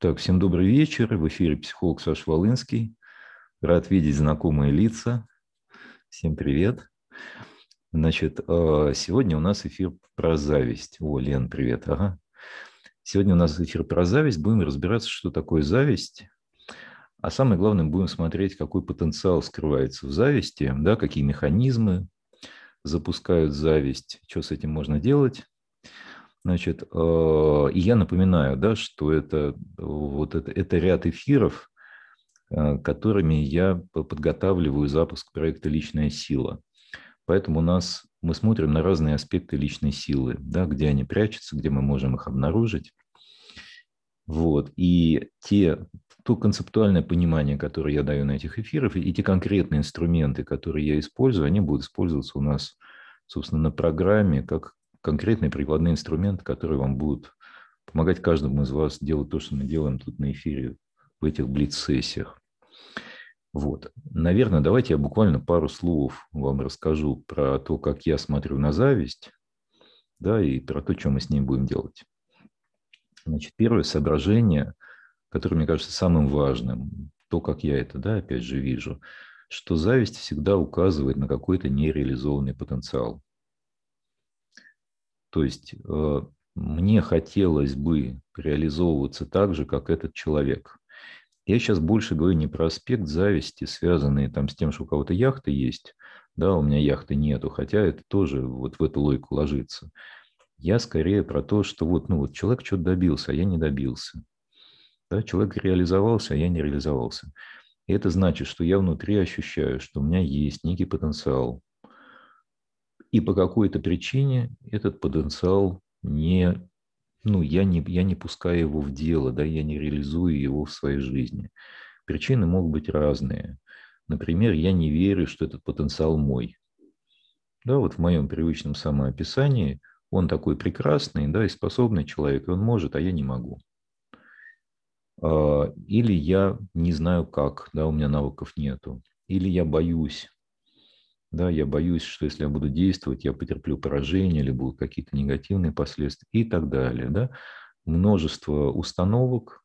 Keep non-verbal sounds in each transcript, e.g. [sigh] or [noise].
Так, всем добрый вечер. В эфире психолог Саша Волынский. Рад видеть знакомые лица. Всем привет. Значит, а, сегодня у нас эфир про зависть. О, Лен, привет. Ага. Сегодня у нас эфир про зависть. Будем разбираться, что такое зависть. А самое главное, будем смотреть, какой потенциал скрывается в зависти, да, какие механизмы запускают зависть, что с этим можно делать. Значит, э, и я напоминаю, да, что это, вот это, это ряд эфиров, э, которыми я подготавливаю запуск проекта «Личная сила». Поэтому у нас мы смотрим на разные аспекты личной силы, да, где они прячутся, где мы можем их обнаружить. Вот. И те, то концептуальное понимание, которое я даю на этих эфирах, и те конкретные инструменты, которые я использую, они будут использоваться у нас, собственно, на программе как конкретные прикладные инструменты, которые вам будут помогать каждому из вас делать то, что мы делаем тут на эфире в этих блиц-сессиях. Вот. Наверное, давайте я буквально пару слов вам расскажу про то, как я смотрю на зависть, да, и про то, что мы с ней будем делать. Значит, первое соображение, которое мне кажется самым важным, то, как я это, да, опять же, вижу, что зависть всегда указывает на какой-то нереализованный потенциал. То есть э, мне хотелось бы реализовываться так же, как этот человек. Я сейчас больше говорю не про аспект зависти, связанный там с тем, что у кого-то яхта есть, да, у меня яхты нету, хотя это тоже вот в эту логику ложится. Я скорее про то, что вот, ну вот человек что-то добился, а я не добился. Да, человек реализовался, а я не реализовался. И это значит, что я внутри ощущаю, что у меня есть некий потенциал, и по какой-то причине этот потенциал не, ну, я не, я не пускаю его в дело, да, я не реализую его в своей жизни. Причины могут быть разные. Например, я не верю, что этот потенциал мой. Да, вот в моем привычном самоописании он такой прекрасный, да, и способный человек, и он может, а я не могу. А, или я не знаю как, да, у меня навыков нету. Или я боюсь, да, я боюсь, что если я буду действовать, я потерплю поражение или будут какие-то негативные последствия и так далее. Да. Множество установок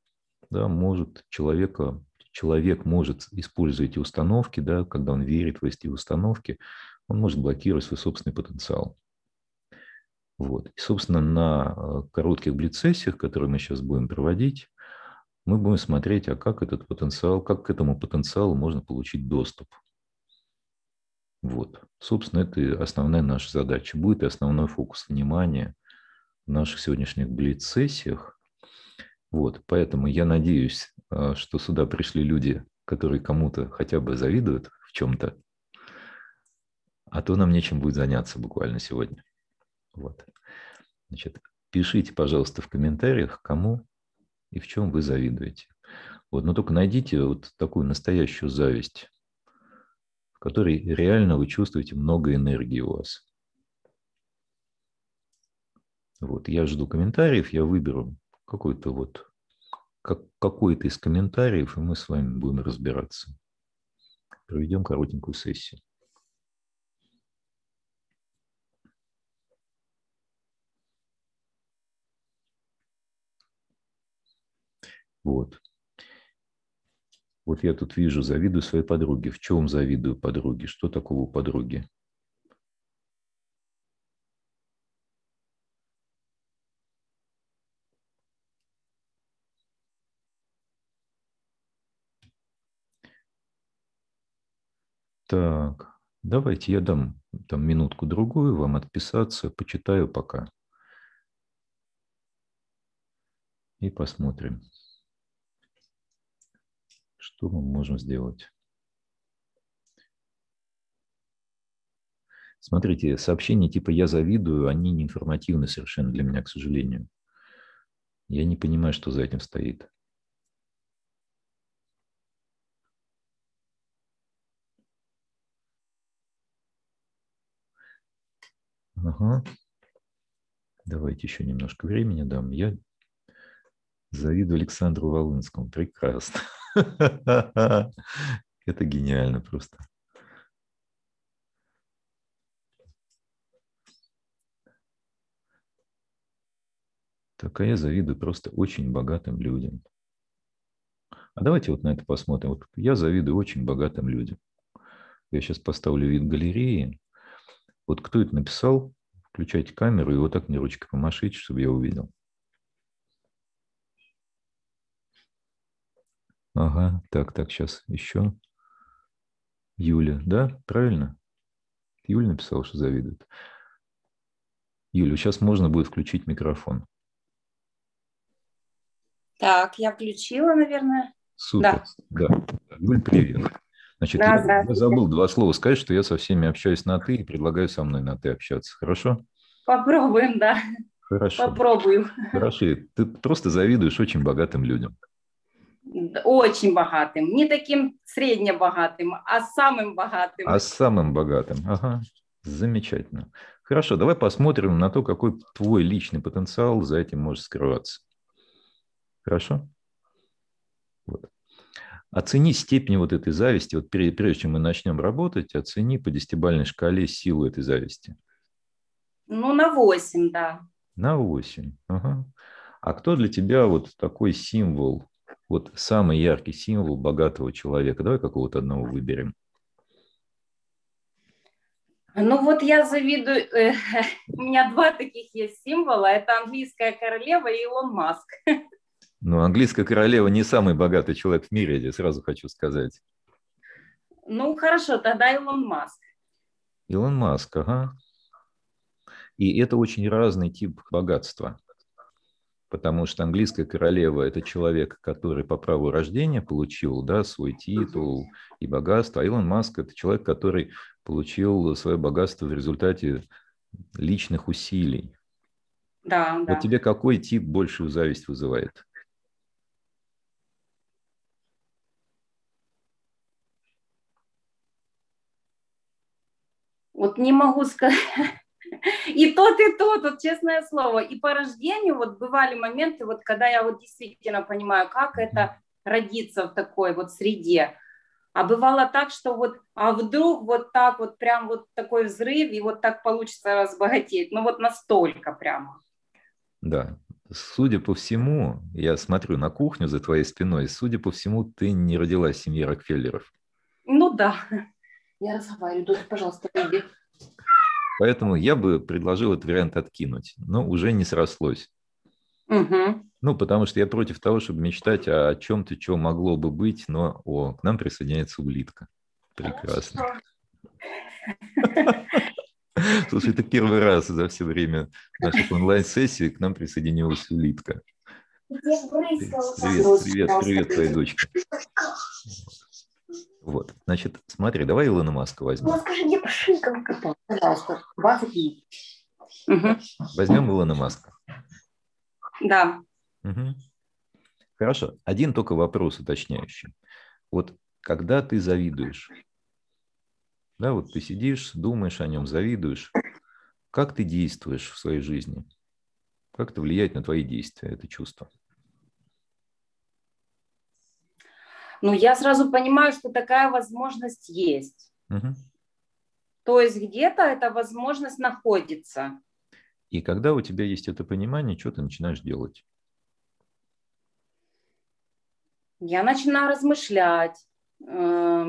да, может человека, человек может, используя эти установки, да, когда он верит в эти установки, он может блокировать свой собственный потенциал. Вот. И, собственно, на э, коротких блицессиях, которые мы сейчас будем проводить, мы будем смотреть, а как этот потенциал, как к этому потенциалу можно получить доступ – вот. Собственно, это основная наша задача. Будет и основной фокус внимания в наших сегодняшних блиц-сессиях. Вот. Поэтому я надеюсь, а, что сюда пришли люди, которые кому-то хотя бы завидуют в чем-то, а то нам нечем будет заняться буквально сегодня. Вот. Значит, пишите, пожалуйста, в комментариях, кому и в чем вы завидуете. Вот, но только найдите вот такую настоящую зависть которой реально вы чувствуете много энергии у вас. Вот, я жду комментариев, я выберу какой-то вот как, какой-то из комментариев, и мы с вами будем разбираться. Проведем коротенькую сессию. Вот. Вот я тут вижу, завидую своей подруге. В чем завидую подруге? Что такого у подруги? Так, давайте я дам там минутку-другую вам отписаться, почитаю пока. И посмотрим. Что мы можем сделать? Смотрите, сообщения типа «я завидую», они не информативны совершенно для меня, к сожалению. Я не понимаю, что за этим стоит. Ага. Давайте еще немножко времени дам. Я завидую Александру Волынскому. Прекрасно. [laughs] Это гениально просто. Так, а я завидую просто очень богатым людям. А давайте вот на это посмотрим. Вот я завидую очень богатым людям. Я сейчас поставлю вид галереи. Вот кто это написал, включайте камеру и вот так мне ручкой помашите, чтобы я увидел. Ага, так, так, сейчас еще. Юля, да, правильно? Юля написала, что завидует. Юля, сейчас можно будет включить микрофон. Так, я включила, наверное. Супер. Да. да. Юль, привет. Значит, да, я, я забыл два слова сказать, что я со всеми общаюсь на «ты» и предлагаю со мной на «ты» общаться. Хорошо? Попробуем, да. Хорошо. Попробую. Хорошо. Ты просто завидуешь очень богатым людям. Очень богатым. Не таким среднебогатым, а самым богатым. А самым богатым. Ага. Замечательно. Хорошо, давай посмотрим на то, какой твой личный потенциал за этим может скрываться. Хорошо? Вот. Оцени степень вот этой зависти. Вот прежде чем мы начнем работать, оцени по десятибальной шкале силу этой зависти. Ну, на 8, да. На 8. Ага. А кто для тебя вот такой символ, вот самый яркий символ богатого человека? Давай какого-то одного выберем. Ну вот я завидую, э, [laughs] у меня два таких есть символа, это английская королева и Илон Маск. [laughs] Ну, английская королева не самый богатый человек в мире, я сразу хочу сказать. Ну, хорошо, тогда Илон Маск. Илон Маск, ага. И это очень разный тип богатства. Потому что английская королева – это человек, который по праву рождения получил да, свой титул и богатство. А Илон Маск – это человек, который получил свое богатство в результате личных усилий. Да, вот да. тебе какой тип большую зависть вызывает? Вот не могу сказать. [laughs] [laughs] И тот, и тот, вот честное слово. И по рождению вот бывали моменты, вот когда я вот действительно понимаю, как это родиться в такой вот среде. А бывало так, что вот, а вдруг вот так вот прям вот такой взрыв, и вот так получится разбогатеть. Ну вот настолько прямо. Да, судя по всему, я смотрю на кухню за твоей спиной, судя по всему, ты не родилась в семье Рокфеллеров. Ну да. [laughs] Я разговариваю, дочь, пожалуйста, выйди. Поэтому я бы предложил этот вариант откинуть, но уже не срослось. Угу. Ну, потому что я против того, чтобы мечтать о чем-то, что могло бы быть, но о, к нам присоединяется улитка. Прекрасно. Слушай, это первый раз за все время нашей онлайн-сессии к нам присоединилась улитка. Привет, привет, привет, твоя дочка. [laughs] Вот, значит, смотри, давай Илона Маска возьмем. Ну, скажи, где пошинка катал, пожалуйста, 20 угу. Возьмем Илона Маска. Да. Угу. Хорошо, один только вопрос уточняющий. Вот когда ты завидуешь, да, вот ты сидишь, думаешь о нем, завидуешь, как ты действуешь в своей жизни? Как это влияет на твои действия, это чувство? Ну, я сразу понимаю, что такая возможность есть. Угу. То есть где-то эта возможность находится. И когда у тебя есть это понимание, что ты начинаешь делать? Я начинаю размышлять, э,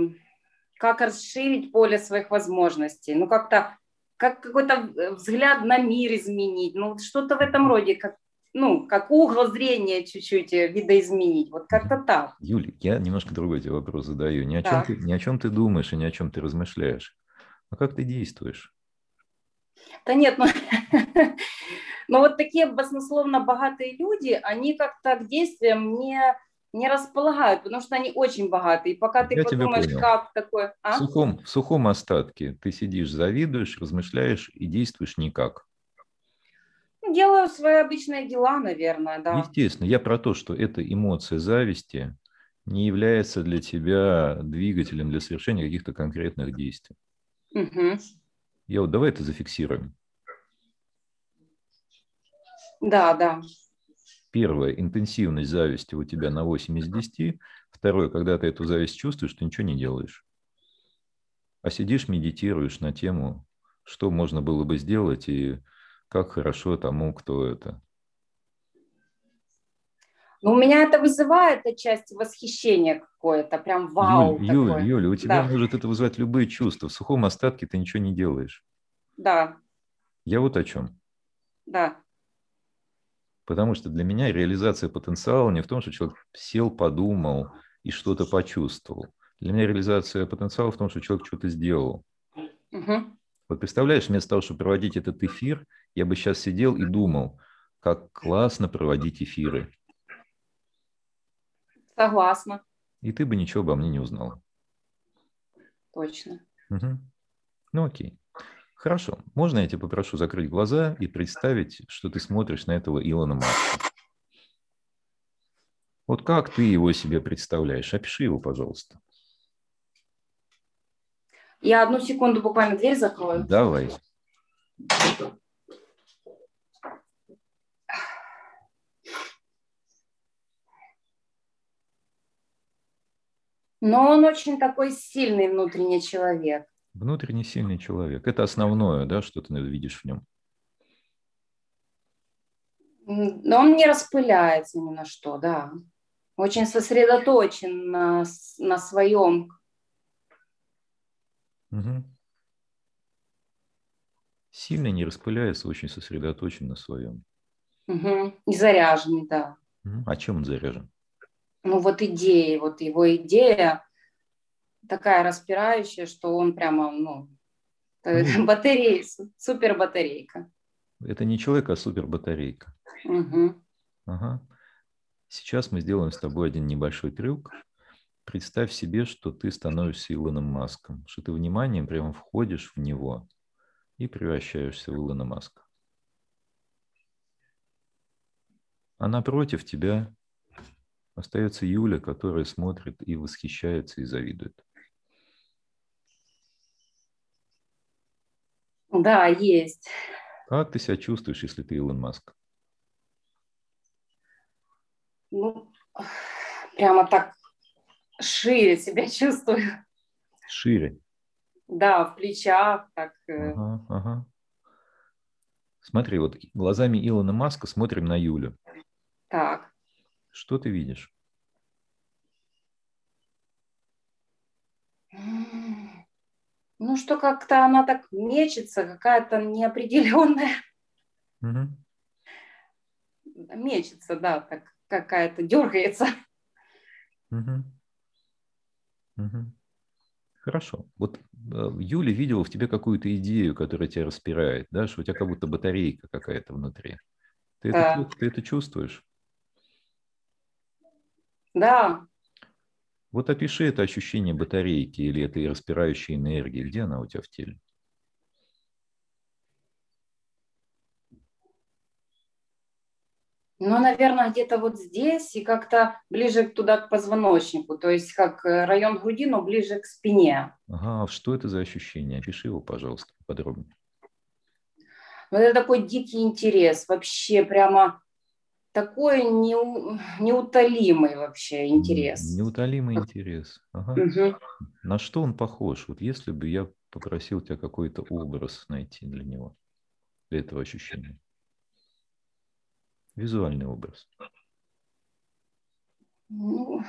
как расширить поле своих возможностей. Ну, как-то, как какой-то взгляд на мир изменить. Ну, что-то в этом роде, как ну, как угол зрения чуть-чуть э, видоизменить. Вот как-то так. Юля, я немножко другой тебе вопрос задаю. Ни о, чем ты, ни о чем ты думаешь и ни о чем ты размышляешь. А как ты действуешь? Да нет, ну, [laughs] ну вот такие баснословно богатые люди, они как-то к действиям не, не располагают, потому что они очень богатые. И пока ты Я подумаешь, как такое... А? В, сухом, в сухом остатке ты сидишь, завидуешь, размышляешь и действуешь никак. Делаю свои обычные дела, наверное, да. Естественно, я про то, что эта эмоция зависти не является для тебя двигателем для совершения каких-то конкретных действий. Угу. Я вот давай это зафиксируем. Да, да. Первое, интенсивность зависти у тебя на 8 из 10. Второе, когда ты эту зависть чувствуешь, ты ничего не делаешь. А сидишь, медитируешь на тему, что можно было бы сделать, и как хорошо тому, кто это. Ну, у меня это вызывает отчасти восхищение какое-то, прям вау. Юль, Юль, Юль, у тебя да. может это вызывать любые чувства. В сухом остатке ты ничего не делаешь. Да. Я вот о чем. Да. Потому что для меня реализация потенциала не в том, что человек сел, подумал и что-то почувствовал. Для меня реализация потенциала в том, что человек что-то сделал. Угу. Вот представляешь, вместо того, чтобы проводить этот эфир, я бы сейчас сидел и думал, как классно проводить эфиры. Согласна. И ты бы ничего обо мне не узнал. Точно. Угу. Ну окей. Хорошо. Можно я тебя попрошу закрыть глаза и представить, что ты смотришь на этого Илона Маска? Вот как ты его себе представляешь? Опиши его, пожалуйста. Я одну секунду буквально дверь закрою. Давай. Но он очень такой сильный внутренний человек. Внутренне сильный человек. Это основное, да, что ты видишь в нем. Но он не распыляется ни на что, да. Очень сосредоточен на, на своем. Угу. Сильно не распыляется, очень сосредоточен на своем. Угу. И заряженный, да. Угу. А чем он заряжен? Ну вот идеи, вот его идея такая распирающая, что он прямо, ну, батарея, супер батарейка. Это не человек, а супер батарейка. Угу. Ага. Сейчас мы сделаем с тобой один небольшой трюк. Представь себе, что ты становишься Илоном Маском, что ты вниманием прямо входишь в него и превращаешься в Илона Маска. А напротив тебя Остается Юля, которая смотрит и восхищается, и завидует. Да, есть. Как ты себя чувствуешь, если ты Илон Маск? Ну, прямо так шире себя [laughs] чувствую. Шире? Да, в плечах. Так. Э. Ага, ага. Смотри, вот глазами Илона Маска смотрим на Юлю. Так. Что ты видишь? Ну, что как-то она так мечется, какая-то неопределенная. Угу. Мечется, да, так какая-то дергается. Угу. Угу. Хорошо. Вот э, Юля видела в тебе какую-то идею, которая тебя распирает, да, что у тебя как будто батарейка какая-то внутри. Ты, да. это, ты это чувствуешь? Да. Вот опиши это ощущение батарейки или этой распирающей энергии. Где она у тебя в теле? Ну, наверное, где-то вот здесь и как-то ближе туда к позвоночнику, то есть как э, район груди, но ближе к спине. Ага, а что это за ощущение? Опиши его, пожалуйста, подробнее. Ну, это такой дикий интерес, вообще прямо такой не, неутолимый вообще интерес. Неутолимый интерес. Ага. Угу. На что он похож? Вот если бы я попросил тебя какой-то образ найти для него, для этого ощущения. Визуальный образ. Ну,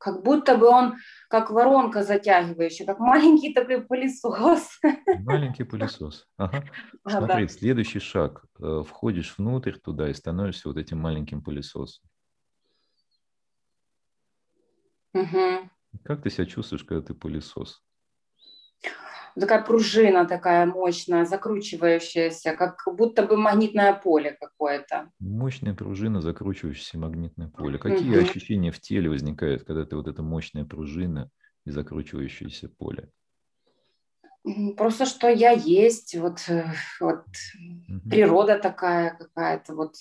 как будто бы он как воронка затягивающая, как маленький такой пылесос. Маленький пылесос. Ага. [laughs] Смотри, да. следующий шаг. Э, входишь внутрь туда и становишься вот этим маленьким пылесосом. Угу. Как ты себя чувствуешь, когда ты пылесос? Такая пружина такая мощная, закручивающаяся, как будто бы магнитное поле какое-то. Мощная пружина, закручивающаяся магнитное поле. Какие угу. ощущения в теле возникают, когда ты вот эта мощная пружина и закручивающееся поле? Просто что я есть, вот, э, вот угу. природа такая какая-то, вот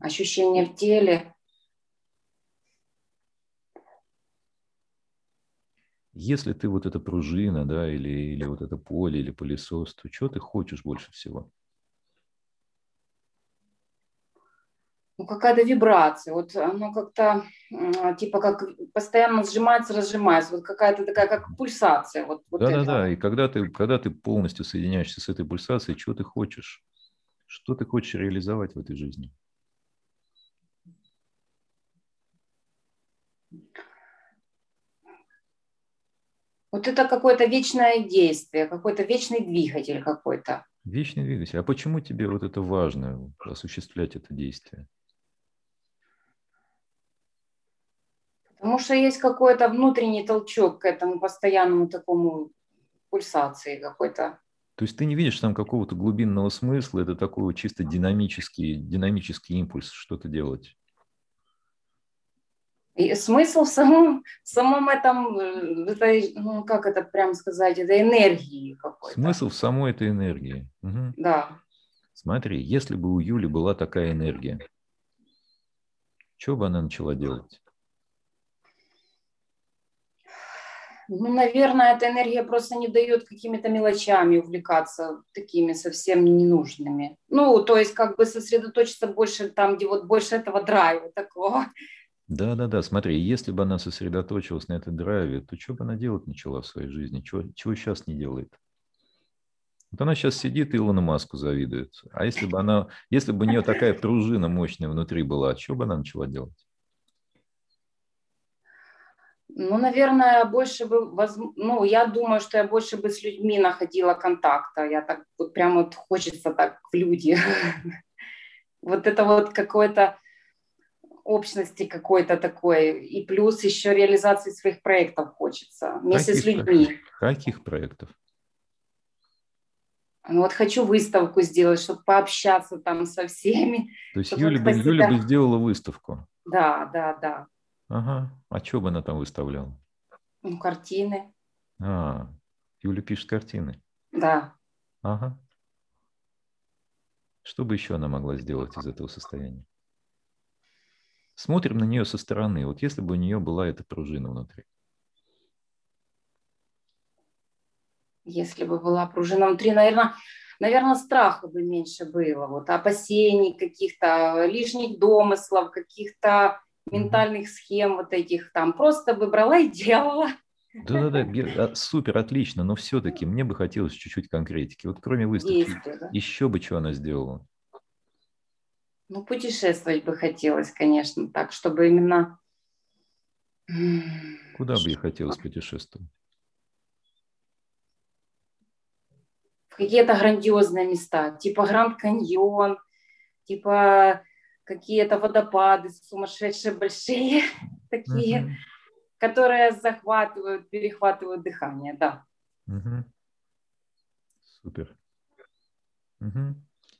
ощущение в теле. Если ты вот эта пружина, да, или, или вот это поле, или пылесос, то что ты хочешь больше всего? Ну, какая-то вибрация, вот оно как-то, типа, как постоянно сжимается, разжимается, вот какая-то такая, как пульсация. Вот, вот Да-да-да, и когда ты, когда ты полностью соединяешься с этой пульсацией, что ты хочешь? Что ты хочешь реализовать в этой жизни? Вот это какое-то вечное действие, какой-то вечный двигатель какой-то. Вечный двигатель. А почему тебе вот это важно, осуществлять это действие? Потому что есть какой-то внутренний толчок к этому постоянному такому пульсации какой-то. То есть ты не видишь там какого-то глубинного смысла, это такой чисто динамический, динамический импульс что-то делать? И смысл в самом, в самом этом, э, это, ну, как это прям сказать, это энергии какой-то. Смысл в самой этой энергии. Угу. Да. Смотри, если бы у Юли была такая энергия, что бы она начала делать? Ну, наверное, эта энергия просто не дает какими-то мелочами увлекаться, такими совсем ненужными. Ну, то есть как бы сосредоточиться больше там, где вот больше этого драйва такого. Да, да, да. Смотри, если бы она сосредоточилась на этой драйве, то что бы она делать начала в своей жизни? Чего, чего сейчас не делает? Вот она сейчас сидит и Илону Маску завидует. А если бы она, если бы у нее такая пружина мощная внутри была, что бы она начала делать? Ну, наверное, больше бы, ну, я думаю, что я больше бы с людьми находила контакта. Я так вот прям вот хочется так в люди. [laughs] Вот это вот какое-то общности какой-то такой, и плюс еще реализации своих проектов хочется вместе Каких с людьми. Проектов? Каких проектов? Ну вот хочу выставку сделать, чтобы пообщаться там со всеми. То есть Юля бы, Юля бы сделала выставку? Да, да, да. Ага. А что бы она там выставляла? Ну, картины. А, Юля пишет картины? Да. Ага. Что бы еще она могла сделать из этого состояния? Смотрим на нее со стороны. Вот если бы у нее была эта пружина внутри. Если бы была пружина внутри, наверное, наверное, страха бы меньше было, вот опасений каких-то, лишних домыслов, каких-то ментальных схем вот этих там. Просто выбрала и делала. Да-да-да, супер, отлично, но все-таки мне бы хотелось чуть-чуть конкретики. Вот кроме выставки, Действие, да? еще бы что она сделала? Ну, путешествовать бы хотелось, конечно, так, чтобы именно... Куда бы ей хотелось путешествовать? В какие-то грандиозные места, типа Гранд Каньон, типа какие-то водопады сумасшедшие большие, [laughs] такие, uh-huh. которые захватывают, перехватывают дыхание, да. Uh-huh. Супер. Uh-huh.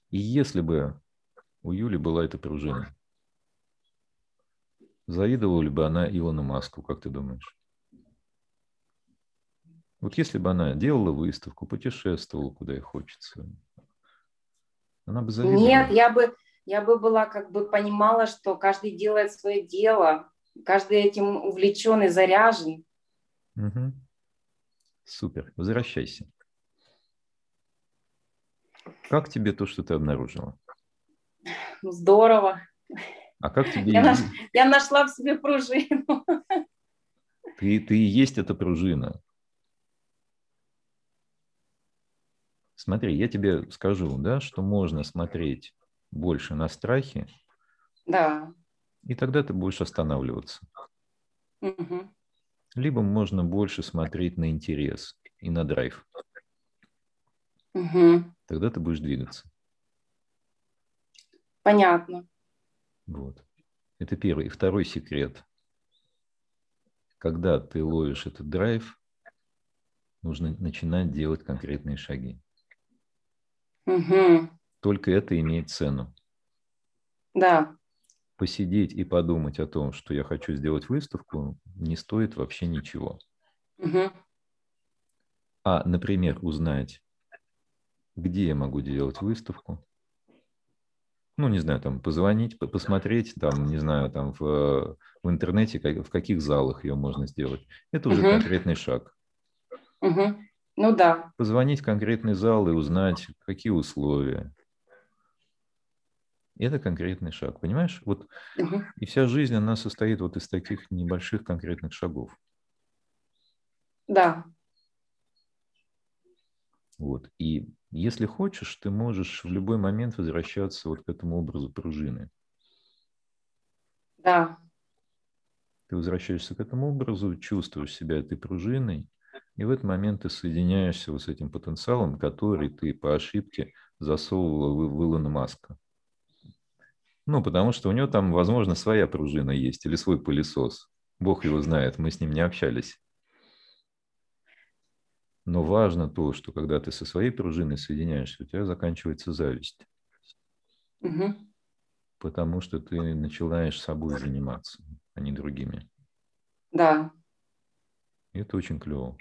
И если бы у Юли была эта пружина. Завидовала ли бы она Илону Маску, как ты думаешь? Вот если бы она делала выставку, путешествовала, куда ей хочется, она бы завидовала. Нет, я бы, я бы была, как бы понимала, что каждый делает свое дело, каждый этим увлечен и заряжен. Угу. Супер, возвращайся. Как тебе то, что ты обнаружила? Здорово. А как тебе... Я, наш... я нашла в себе пружину. Ты, ты и есть эта пружина. Смотри, я тебе скажу, да, что можно смотреть больше на страхи. Да. И тогда ты будешь останавливаться. Угу. Либо можно больше смотреть на интерес и на драйв. Угу. Тогда ты будешь двигаться. Понятно. Вот. Это первый. И второй секрет. Когда ты ловишь этот драйв, нужно начинать делать конкретные шаги. Угу. Только это имеет цену. Да. Посидеть и подумать о том, что я хочу сделать выставку, не стоит вообще ничего. Угу. А, например, узнать, где я могу делать выставку, ну, не знаю, там, позвонить, посмотреть, там, не знаю, там, в, в интернете, как, в каких залах ее можно сделать. Это уже угу. конкретный шаг. Угу. Ну да. Позвонить в конкретный зал и узнать, какие условия. Это конкретный шаг, понимаешь? Вот угу. и вся жизнь, она состоит вот из таких небольших конкретных шагов. Да. Вот. И если хочешь, ты можешь в любой момент возвращаться вот к этому образу пружины. Да. Ты возвращаешься к этому образу, чувствуешь себя этой пружиной, И в этот момент ты соединяешься вот с этим потенциалом, который ты по ошибке засовывал в, в Илона Маска. Ну, потому что у него там, возможно, своя пружина есть или свой пылесос. Бог его знает, мы с ним не общались. Но важно то, что когда ты со своей пружиной соединяешься, у тебя заканчивается зависть. Угу. Потому что ты начинаешь собой заниматься, а не другими. Да. И это очень клево.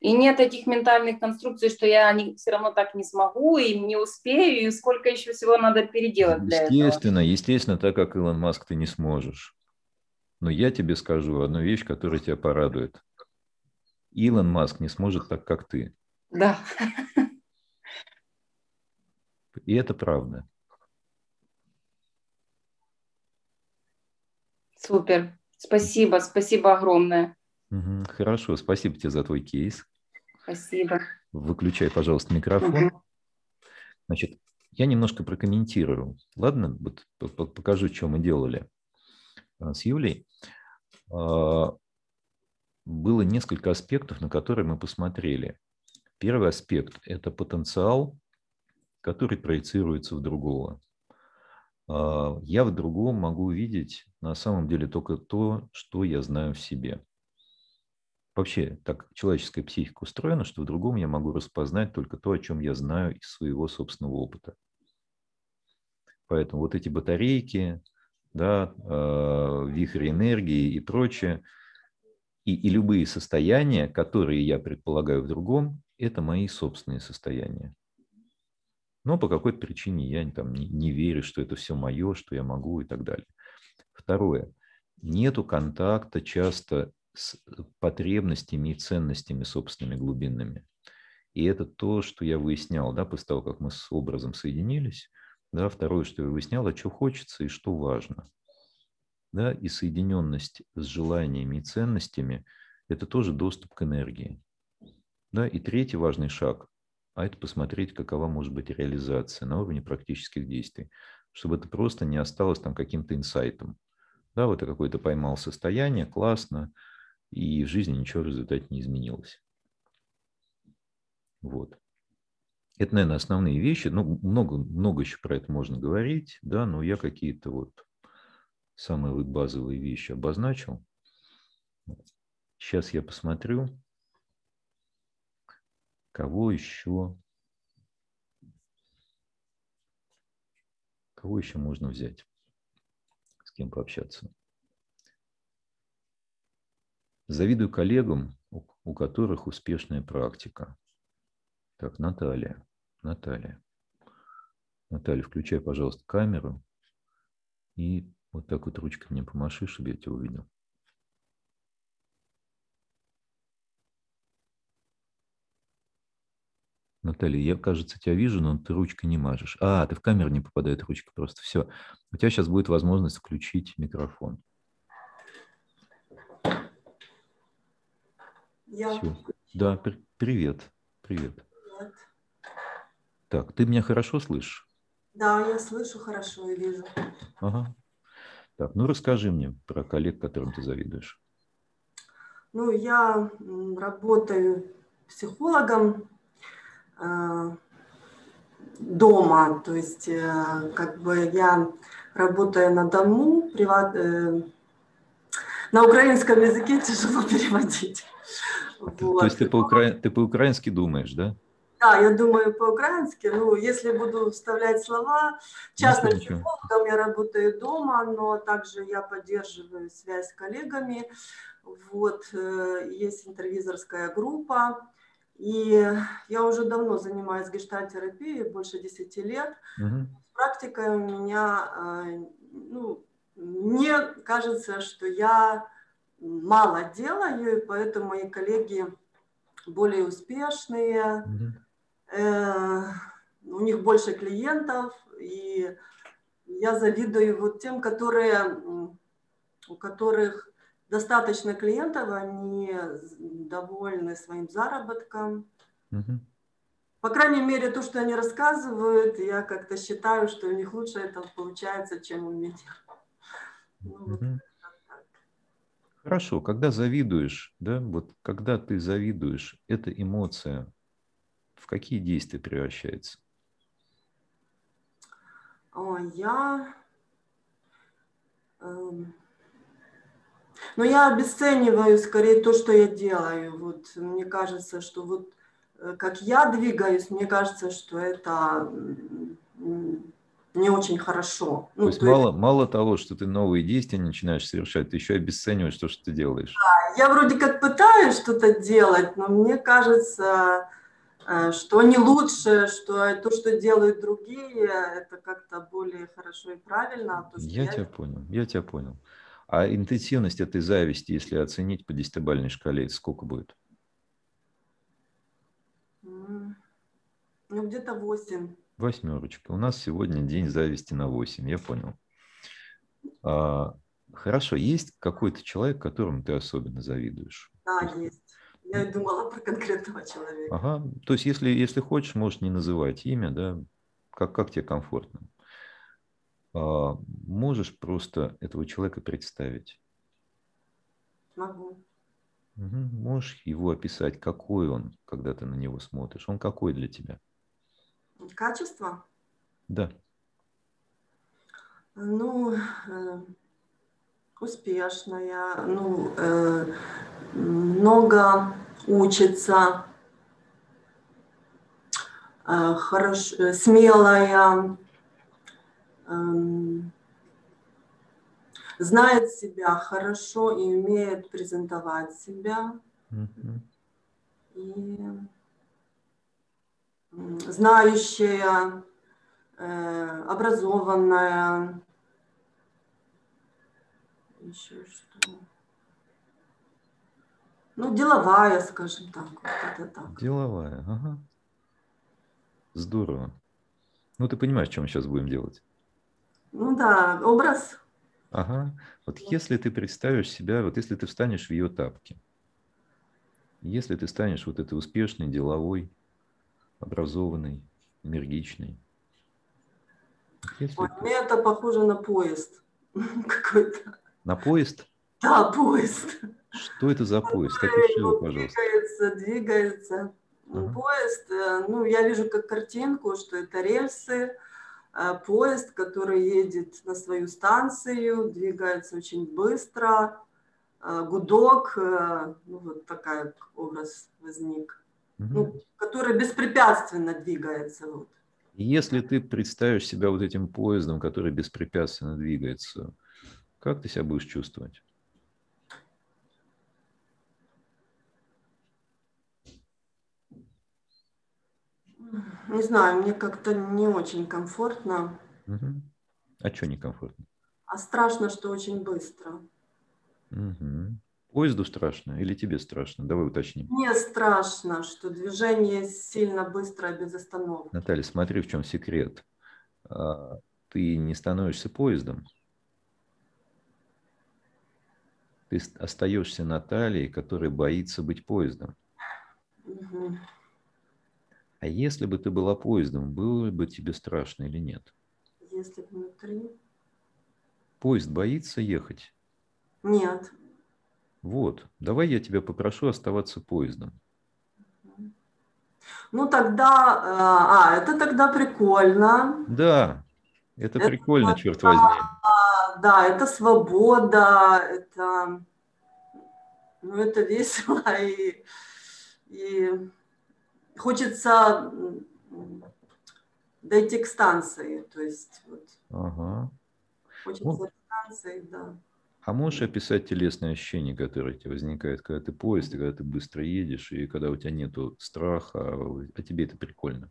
И нет этих ментальных конструкций, что я не, все равно так не смогу и не успею, и сколько еще всего надо переделать для естественно, этого. Естественно, естественно, так как Илон Маск ты не сможешь. Но я тебе скажу одну вещь, которая тебя порадует. Илон Маск не сможет так, как ты. Да. И это правда. Супер. Спасибо, спасибо огромное. Хорошо, спасибо тебе за твой кейс. Спасибо. Выключай, пожалуйста, микрофон. Угу. Значит, я немножко прокомментирую. Ладно, вот покажу, что мы делали а, с Юлей. А, было несколько аспектов, на которые мы посмотрели. Первый аспект – это потенциал, который проецируется в другого. А, я в другом могу увидеть на самом деле только то, что я знаю в себе. Вообще, так человеческая психика устроена, что в другом я могу распознать только то, о чем я знаю из своего собственного опыта. Поэтому вот эти батарейки, да, э, вихри энергии и прочее, и, и любые состояния, которые я предполагаю в другом, это мои собственные состояния. Но по какой-то причине я там не, не верю, что это все мое, что я могу и так далее. Второе. Нету контакта часто с э, потребностями и ценностями собственными глубинными. И это то, что я выяснял, да, после того, как мы с образом соединились. Да, второе, что я выяснял, а что хочется и что важно. Да, и соединенность с желаниями и ценностями – это тоже доступ к энергии. Да, и третий важный шаг – а это посмотреть, какова может быть реализация на уровне практических действий, чтобы это просто не осталось там каким-то инсайтом. Да, вот ты какое-то поймал состояние, классно, и в жизни ничего в результате не изменилось. Вот. Это, наверное, основные вещи. Ну, много, много еще про это можно говорить, да, но я какие-то вот самые базовые вещи обозначил. Сейчас я посмотрю, кого еще, кого еще можно взять, с кем пообщаться. Завидую коллегам, у которых успешная практика. Так, Наталья. Наталья. Наталья, включай, пожалуйста, камеру. И вот так вот ручкой мне помаши, чтобы я тебя увидел. Наталья, я, кажется, тебя вижу, но ты ручкой не мажешь. А, ты в камеру не попадает ручка просто. Все. У тебя сейчас будет возможность включить микрофон. Я... Все. Да, при- привет. Привет. Привет. Так, ты меня хорошо слышишь? Да, я слышу хорошо и вижу. Ага. Так, ну расскажи мне про коллег, которым ты завидуешь. Ну, я работаю психологом э, дома, то есть э, как бы я работаю на дому, приват, э, на украинском языке тяжело [laughs] переводить. Вот. То есть ты, по-укра... ты по-украински думаешь, да? Да, я думаю по-украински. Ну, если буду вставлять слова, частным психологом я работаю дома, но также я поддерживаю связь с коллегами. Вот, э, есть интервизорская группа. И я уже давно занимаюсь гештальтерапией, больше 10 лет. Угу. Практика у меня, э, ну, мне кажется, что я мало делаю, и поэтому мои коллеги более успешные, э, у них больше клиентов, и я завидую вот тем, которые, у которых достаточно клиентов, они довольны своим заработком. По крайней мере, то, что они рассказывают, я как-то считаю, что у них лучше это получается, чем у меня. Ну, вот. Хорошо, когда завидуешь, да, вот когда ты завидуешь, эта эмоция в какие действия превращается? О, я... Эм, но я обесцениваю скорее то, что я делаю. Вот мне кажется, что вот э, как я двигаюсь, мне кажется, что это не очень хорошо. Ну, то есть то мало, есть... мало того, что ты новые действия начинаешь совершать, ты еще обесцениваешь то, что ты делаешь. Да, я вроде как пытаюсь что-то делать, но мне кажется, что не лучше, что то, что делают другие, это как-то более хорошо и правильно. А то, я, я тебя понял, я тебя понял. А интенсивность этой зависти, если оценить по десятибалльной шкале, это сколько будет? Ну, где-то 8. Восьмерочка. У нас сегодня день зависти на 8, я понял. А, хорошо, есть какой-то человек, которому ты особенно завидуешь? Да, есть. есть. Я думала про конкретного человека. Ага. То есть, если, если хочешь, можешь не называть имя, да, как, как тебе комфортно. А, можешь просто этого человека представить? Могу. Угу. Можешь его описать, какой он, когда ты на него смотришь? Он какой для тебя? Качество? Да. Ну, э, успешная, ну, э, много учится, э, хорош, э, смелая, э, знает себя хорошо и умеет презентовать себя. Mm-hmm. И знающая, э, образованная. Еще что? Ну, деловая, скажем так. Вот так. Деловая, ага. Здорово. Ну, ты понимаешь, что мы сейчас будем делать? Ну да, образ. Ага. Вот если ты представишь себя, вот если ты встанешь в ее тапки, если ты станешь вот этой успешной, деловой, образованный, энергичный. Если Ой, Мне это похоже на поезд [laughs] какой-то. На поезд? Да, поезд. Что это за поезд? Опиши его, пожалуйста. Двигается, двигается. Ага. Поезд, э, ну, я вижу как картинку, что это рельсы, э, поезд, который едет на свою станцию, двигается очень быстро, э, гудок, ну, вот такой образ возник ну, который беспрепятственно двигается. Вот. Если ты представишь себя вот этим поездом, который беспрепятственно двигается, как ты себя будешь чувствовать? Не знаю, мне как-то не очень комфортно. Угу. А что некомфортно? А страшно, что очень быстро. Угу. Поезду страшно или тебе страшно? Давай уточним. Мне страшно, что движение сильно быстро, без остановки. Наталья, смотри, в чем секрет. А, ты не становишься поездом. Ты остаешься Натальей, которая боится быть поездом. Угу. А если бы ты была поездом, было бы тебе страшно или нет? Если внутри. Поезд боится ехать? Нет. Вот, давай я тебя попрошу оставаться поездом. Ну тогда, э, а, это тогда прикольно. Да, это, это прикольно, черт возьми. Да, это свобода, это, ну, это весело [laughs] и, и хочется дойти к станции, то есть вот. Ага. Хочется ну, к станции, да. А можешь описать телесные ощущения, которые у тебя возникают, когда ты поезд, когда ты быстро едешь, и когда у тебя нету страха, а тебе это прикольно?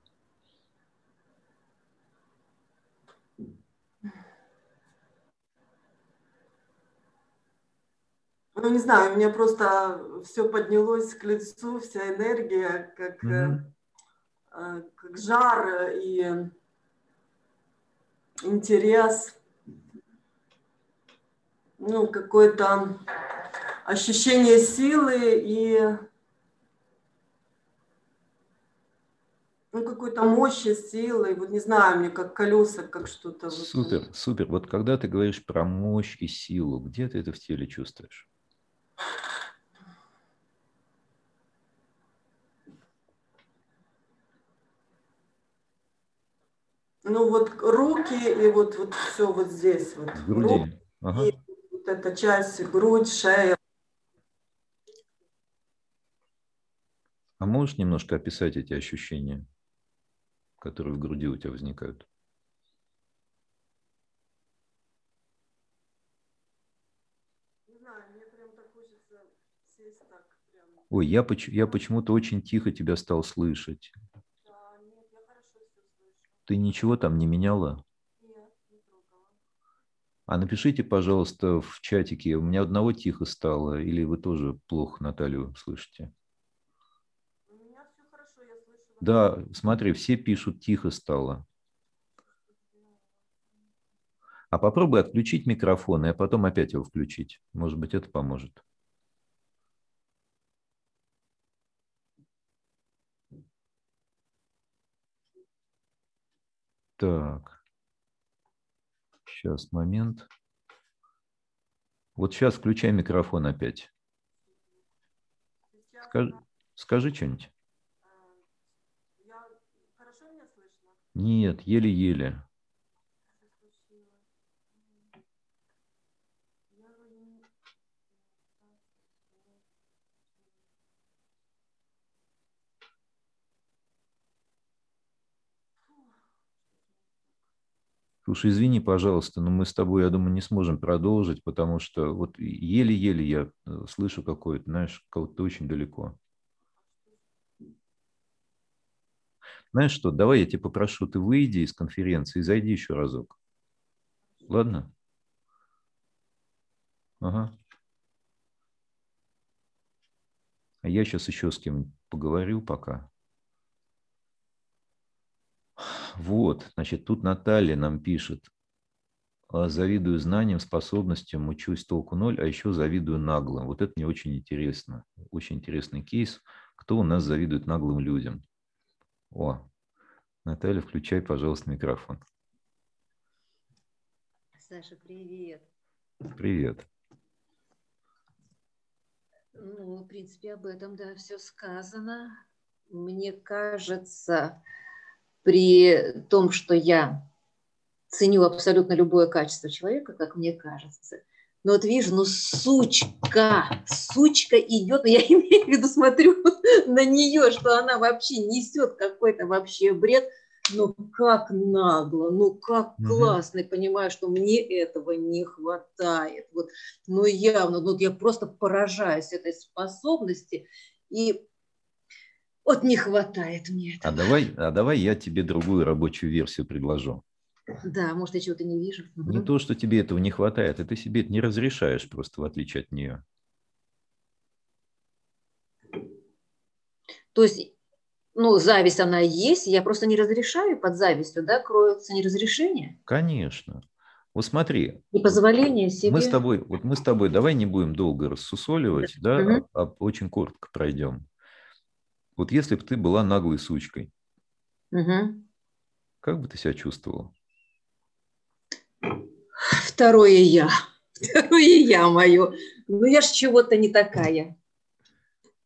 Ну, не знаю, у меня просто все поднялось к лицу, вся энергия, как, mm-hmm. как жар и интерес ну, какое-то ощущение силы и ну, какой-то мощи, силы, вот не знаю, мне как колеса, как что-то. Супер, вот. супер. Вот когда ты говоришь про мощь и силу, где ты это в теле чувствуешь? Ну вот руки и вот, вот все вот здесь вот. Груди. Руки, Ага. и вот эта часть, грудь, шея. А можешь немножко описать эти ощущения, которые в груди у тебя возникают? Не знаю, мне прям так хочется сесть так прям. Ой, я, я почему-то очень тихо тебя стал слышать. Да, нет, я хорошо все слышу. Ты ничего там не меняла? А напишите, пожалуйста, в чатике, у меня одного тихо стало, или вы тоже плохо Наталью слышите? У меня все хорошо. Да, смотри, все пишут тихо стало. А попробуй отключить микрофон, и потом опять его включить. Может быть, это поможет. Так. Сейчас, момент. Вот сейчас включай микрофон опять. Скажи, скажи что-нибудь. я... Хорошо меня слышно? Нет, еле-еле. Что случилось? М. Я вроде не- Слушай, извини, пожалуйста, но мы с тобой, я думаю, не сможем продолжить, потому что вот еле-еле я э, слышу какое-то, знаешь, кого-то очень далеко. Знаешь что, давай я тебя попрошу, ты выйди из конференции и зайди еще разок. Ладно? Ага. А я сейчас еще с кем поговорю пока. Вот, значит, тут Наталья нам пишет. «А, Завидую знаниям, способностям, учусь толку ноль, а еще завидую наглым. Вот это мне очень интересно. Очень интересный кейс. Кто у нас завидует наглым людям? О, Наталья, включай, пожалуйста, микрофон. Саша, привет. Привет. Ну, в принципе, об этом, да, все сказано. Мне кажется, при том, что я ценю абсолютно любое качество человека, как мне кажется, но вот вижу, ну, сучка, сучка идет, но я [laughs] имею в виду, смотрю [laughs] на нее, что она вообще несет какой-то вообще бред, ну, как нагло, ну, как классно, и понимаю, что мне этого не хватает. Вот, ну, явно, ну, я просто поражаюсь этой способности, и вот не хватает мне А этого. давай, а давай я тебе другую рабочую версию предложу. Да, может, я чего-то не вижу. Не то, что тебе этого не хватает, и ты себе это не разрешаешь просто в отличие от нее. То есть, ну, зависть она есть, я просто не разрешаю, под завистью, да, кроется неразрешение, Конечно. Вот смотри, непозволение себе. мы с тобой, вот мы с тобой, давай не будем долго рассусоливать, да, Мгм. а, а очень коротко пройдем. Вот если бы ты была наглой сучкой, Мгм. как бы ты себя чувствовала? Второе я. Второе я мое. Ну, я ж чего-то не такая.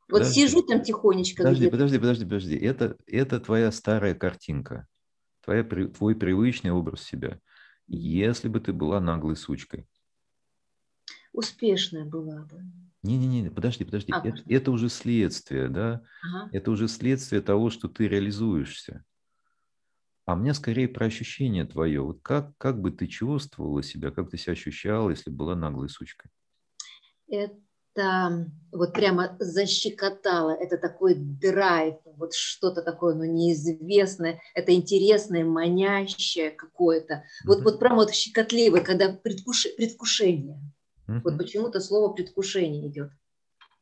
Вот Подожди. сижу там тихонечко Подожди, подожди, подожди, подожди. Это, это твоя старая картинка, твоя, твой привычный образ себя. Если бы ты была наглой сучкой. Успешная была бы. Не-не-не, подожди, подожди. А, это, это уже следствие, да? Ага. Это уже следствие того, что ты реализуешься. А мне скорее про ощущение твое. Вот как, как бы ты чувствовала себя, как ты себя ощущала, если бы была наглой сучкой? Это вот прямо защекотало. Это такой драйв, вот что-то такое, ну, неизвестное. Это интересное, манящее какое-то. Вот, Мгм. вот прямо вот щекотливое, когда предвкуш- предвкушение. Вот Мгм. почему-то слово предвкушение идет.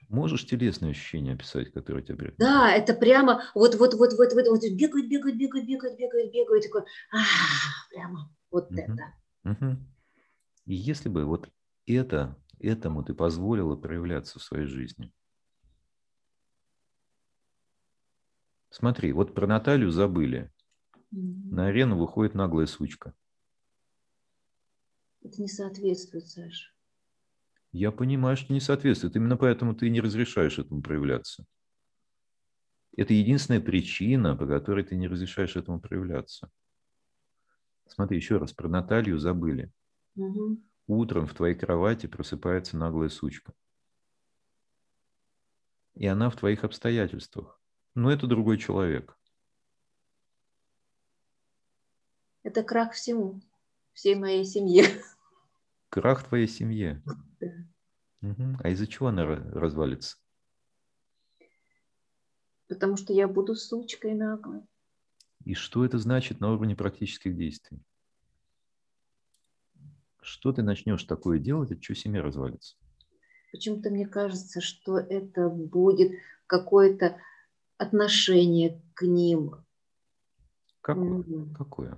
Можешь телесные ощущения описать, которые у тебя при- Да, это прямо вот вот вот вот вот, вот бегают, бегают, бегают, бегают, бегают, бегают, такой, а, прямо вот Мгм. это. Мгм. И если бы вот это, этому ты позволила проявляться в своей жизни. Смотри, вот про Наталью забыли. На арену выходит наглая сучка. Это не соответствует, Саша. Я понимаю, что не соответствует. Именно поэтому ты не разрешаешь этому проявляться. Это единственная причина, по которой ты не разрешаешь этому проявляться. Смотри, еще раз, про Наталью забыли. Угу. Утром в твоей кровати просыпается наглая сучка. И она в твоих обстоятельствах. Но это другой человек. Это крах всему, всей моей семье. Крах твоей семье. Да. Угу. А из-за чего она развалится? Потому что я буду сучкой наглой. И что это значит на уровне практических действий? Что ты начнешь такое делать, от чего семья развалится? Почему-то мне кажется, что это будет какое-то отношение к ним. Какое? Мгм. Какое?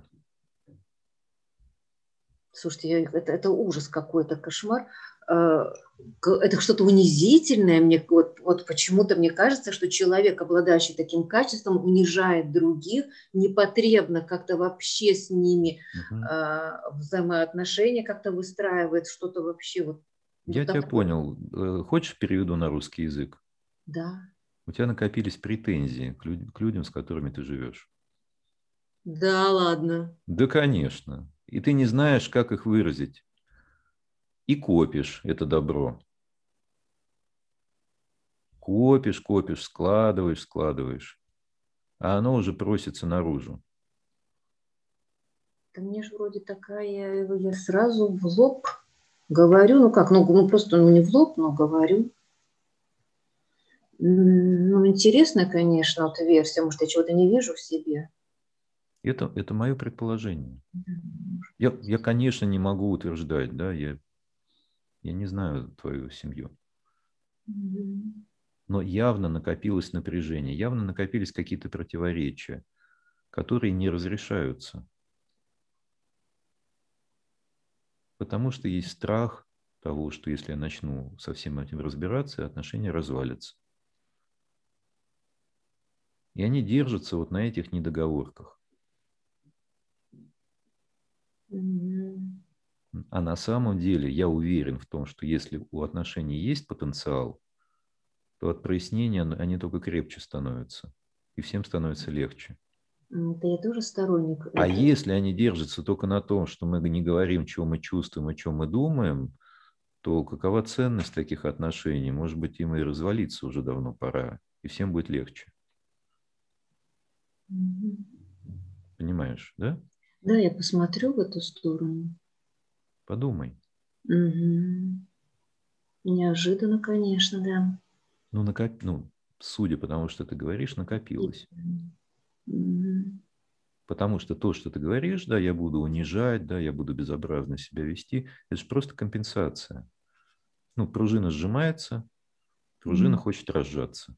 Слушайте, я- это, это ужас какой-то, кошмар. Э, Это что-то унизительное. Мне вот, вот почему-то мне кажется, что человек, обладающий таким качеством, унижает других, непотребно как-то вообще с ними э, взаимоотношения как-то выстраивает, что-то вообще вот. вот Я тебя такое. понял. Э, Хочешь переведу на русский язык? Да, У тебя накопились претензии к, люд- к людям, с которыми ты живешь. да, ладно. Да, конечно. И ты не знаешь, как их выразить. И копишь это добро. Копишь, копишь, складываешь, складываешь. А оно уже просится наружу. Да мне же вроде такая, я сразу в лоб говорю, ну как, ну, ну просто ну, не в лоб, но говорю. Ну, интересная, конечно, вот версия, может, я чего-то не вижу в себе. Это, это мое предположение. Я, я, конечно, не могу утверждать, да, я, я не знаю твою семью. Но явно накопилось напряжение, явно накопились какие-то противоречия, которые не разрешаются. Потому что есть страх того, что если я начну со всем этим разбираться, отношения развалятся. И они держатся вот на этих недоговорках. А на самом деле я уверен в том, что если у отношений есть потенциал, то от прояснения они только крепче становятся. И всем становится легче. Да я тоже сторонник. А если они держатся только на том, что мы не говорим, чего мы чувствуем, о чем мы думаем, то какова ценность таких отношений? Может быть, им и развалиться уже давно пора, и всем будет легче. Мгм. Понимаешь, да? Да, я посмотрю в эту сторону. Подумай. Мгм. Неожиданно, конечно, да. Ну, накоп... ну, судя по тому, что ты говоришь, накопилось. Мгм. Потому что то, что ты говоришь, да, я буду унижать, да, я буду безобразно себя вести, это же просто компенсация. Ну, пружина сжимается, пружина Мгм. хочет разжаться.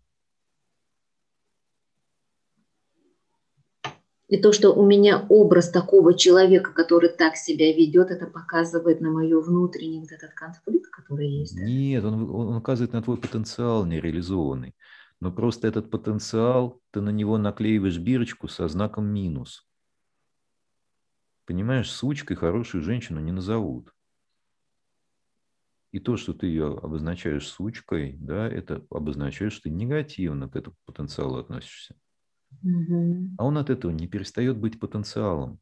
И то, что у меня образ такого человека, который так себя ведет, это показывает на мое внутренний вот этот конфликт, который есть. Нет, он, он указывает на твой потенциал нереализованный. Но просто этот потенциал, ты на него наклеиваешь бирочку со знаком минус. Понимаешь, сучкой хорошую женщину не назовут. И то, что ты ее обозначаешь сучкой, да, это обозначает, что ты негативно к этому потенциалу относишься. А он от этого не перестает быть потенциалом.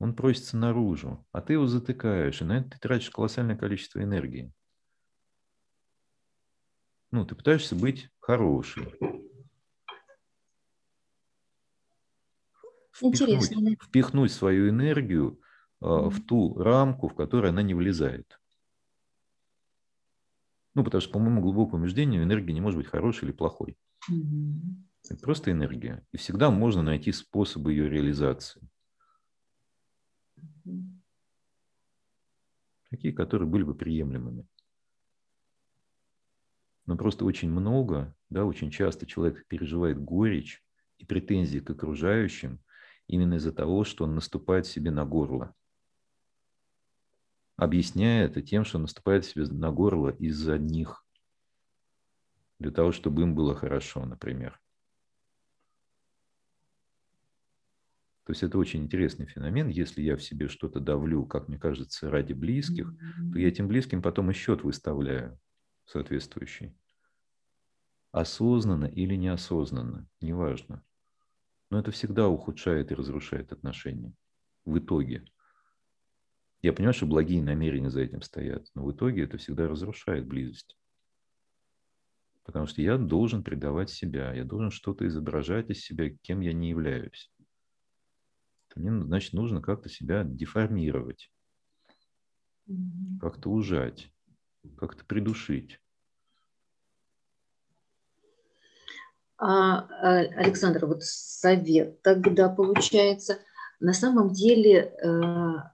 Он просится наружу, а ты его затыкаешь, и на это ты тратишь колоссальное количество энергии. Ну, ты пытаешься быть хорошей. Интересно, да. Впихнуть, впихнуть свою энергию а, в ту рамку, в которой она не влезает. Ну, потому что, по моему глубокому убеждению, энергия не может быть хорошей или плохой. Мгм. Это просто энергия. И всегда можно найти способы ее реализации. Такие, которые были бы приемлемыми. Но просто очень много, да, очень часто человек переживает горечь и претензии к окружающим именно из-за того, что он наступает себе на горло. Объясняя это тем, что наступает себе на горло из-за них. Для того, чтобы им было хорошо, например. То есть это очень интересный феномен. Если я в себе что-то давлю, как мне кажется, ради близких, то я этим близким потом и счет выставляю соответствующий. Осознанно или неосознанно, неважно. Но это всегда ухудшает и разрушает отношения. в итоге. Я понимаю, что благие намерения за этим стоят, но в итоге это всегда разрушает близость. Потому что я должен предавать себя, я должен что-то изображать из себя, кем я не являюсь. Мне, значит, нужно как-то себя деформировать, как-то ужать, как-то придушить. А, а, Александр, вот совет тогда получается, на самом деле э,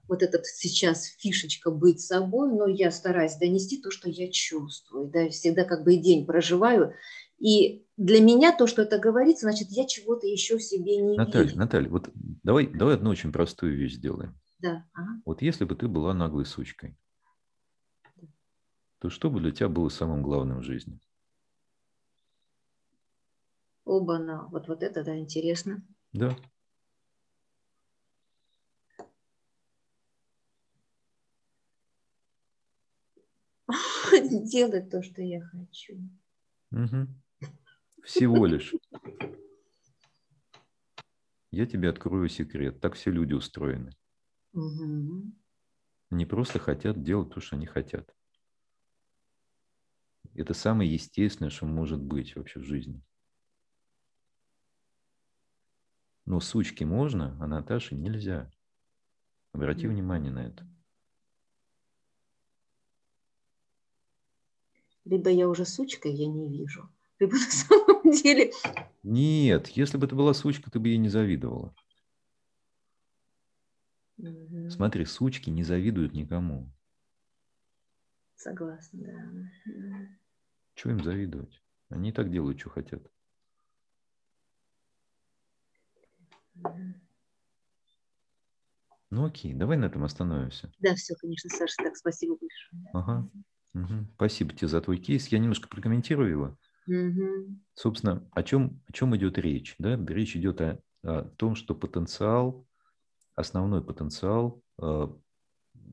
вот этот сейчас фишечка быть собой, но я стараюсь донести то, что я чувствую, да, всегда как бы и день проживаю, и для меня то, что это говорится, значит, я чего-то еще в себе не Наталья, вижу. Наталья, вот давай, давай одну очень простую вещь сделаем. Да. Ага. Вот если бы ты была наглой сучкой, то что бы для тебя было самым главным в жизни? Оба-на, вот, вот это, да, интересно. Да. [laughs] Делать то, что я хочу. Угу. Всего лишь. Я тебе открою секрет. Так все люди устроены. Угу. Они просто хотят делать то, что они хотят. Это самое естественное, что может быть вообще в жизни. Но сучке можно, а Наташе нельзя. Обрати внимание на это. Либо я уже сучка, я не вижу. Либо [laughs] на самом деле... Нет, если бы ты была сучка, ты бы ей не завидовала. Угу. Смотри, сучки не завидуют никому. Согласна, да. Чего им завидовать? Они и так делают, что хотят. Ну окей, давай на этом остановимся. Да, все, конечно, Саша, так, спасибо большое. Ага. Угу. Спасибо тебе за твой кейс. Я немножко прокомментирую его. Угу. Собственно, о чем, о чем идет речь? Да? Речь идет о, о том, что потенциал, основной потенциал, э,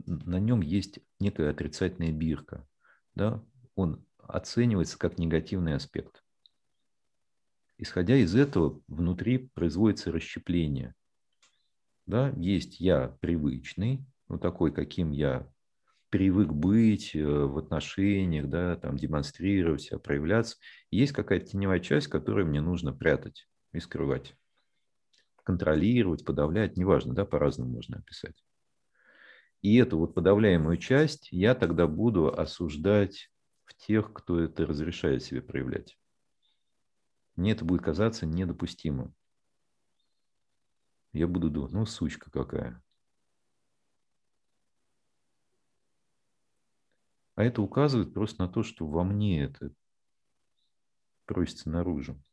на нем есть некая отрицательная бирка. Да? Он оценивается как негативный аспект. Исходя из этого, внутри производится расщепление. Да? Есть я привычный, ну такой, каким я привык быть э, в отношениях, да, там, демонстрировать себя, проявляться. Есть какая-то теневая часть, которую мне нужно прятать и скрывать. Контролировать, подавлять, неважно, да, по-разному можно описать. И эту вот подавляемую часть я тогда буду осуждать в тех, кто это разрешает себе проявлять. Мне это будет казаться недопустимым. Я буду думать, ну, сучка какая. А это указывает просто на то, что во мне это просится наружу.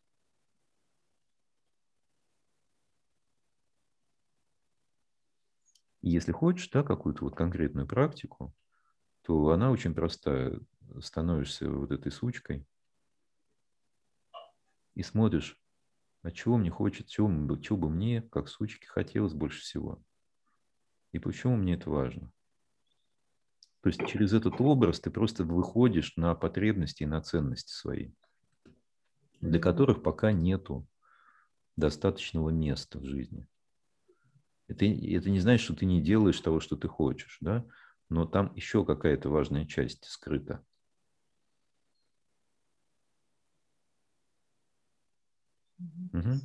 Если хочешь да, какую-то вот конкретную практику, то она очень простая. Становишься вот этой сучкой и смотришь, а чего мне хочется, чего, чего бы мне, как сучке, хотелось больше всего. И почему мне это важно. То есть через этот образ ты просто выходишь на потребности и на ценности свои, для которых пока нету достаточного места в жизни. Это, это не значит, что ты не делаешь того, что ты хочешь, да? но там еще какая-то важная часть скрыта. Угу.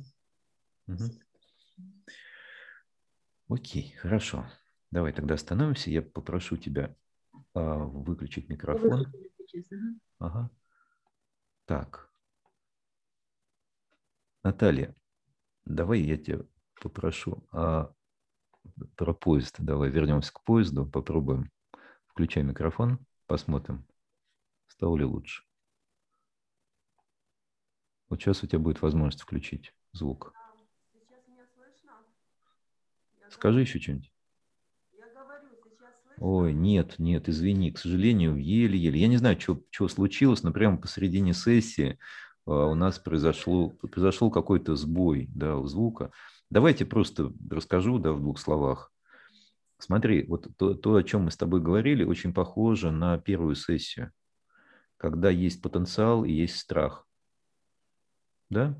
Угу. Окей, хорошо. Давай тогда остановимся. Я попрошу тебя выключить микрофон. Ага. Так. Наталья, давай я тебя попрошу а, про поезд. Давай вернемся к поезду, попробуем. Включай микрофон, посмотрим, стало ли лучше. Вот сейчас у тебя будет возможность включить звук. Скажи еще что-нибудь. Ой, нет, нет, извини, к сожалению, еле-еле. Я не знаю, что, случилось, но прямо посередине сессии а, у нас произошло, произошел какой-то сбой да, у звука. Давайте просто расскажу да, в двух словах. Смотри, вот то, то, о чем мы с тобой говорили, очень похоже на первую сессию, когда есть потенциал и есть страх. Да?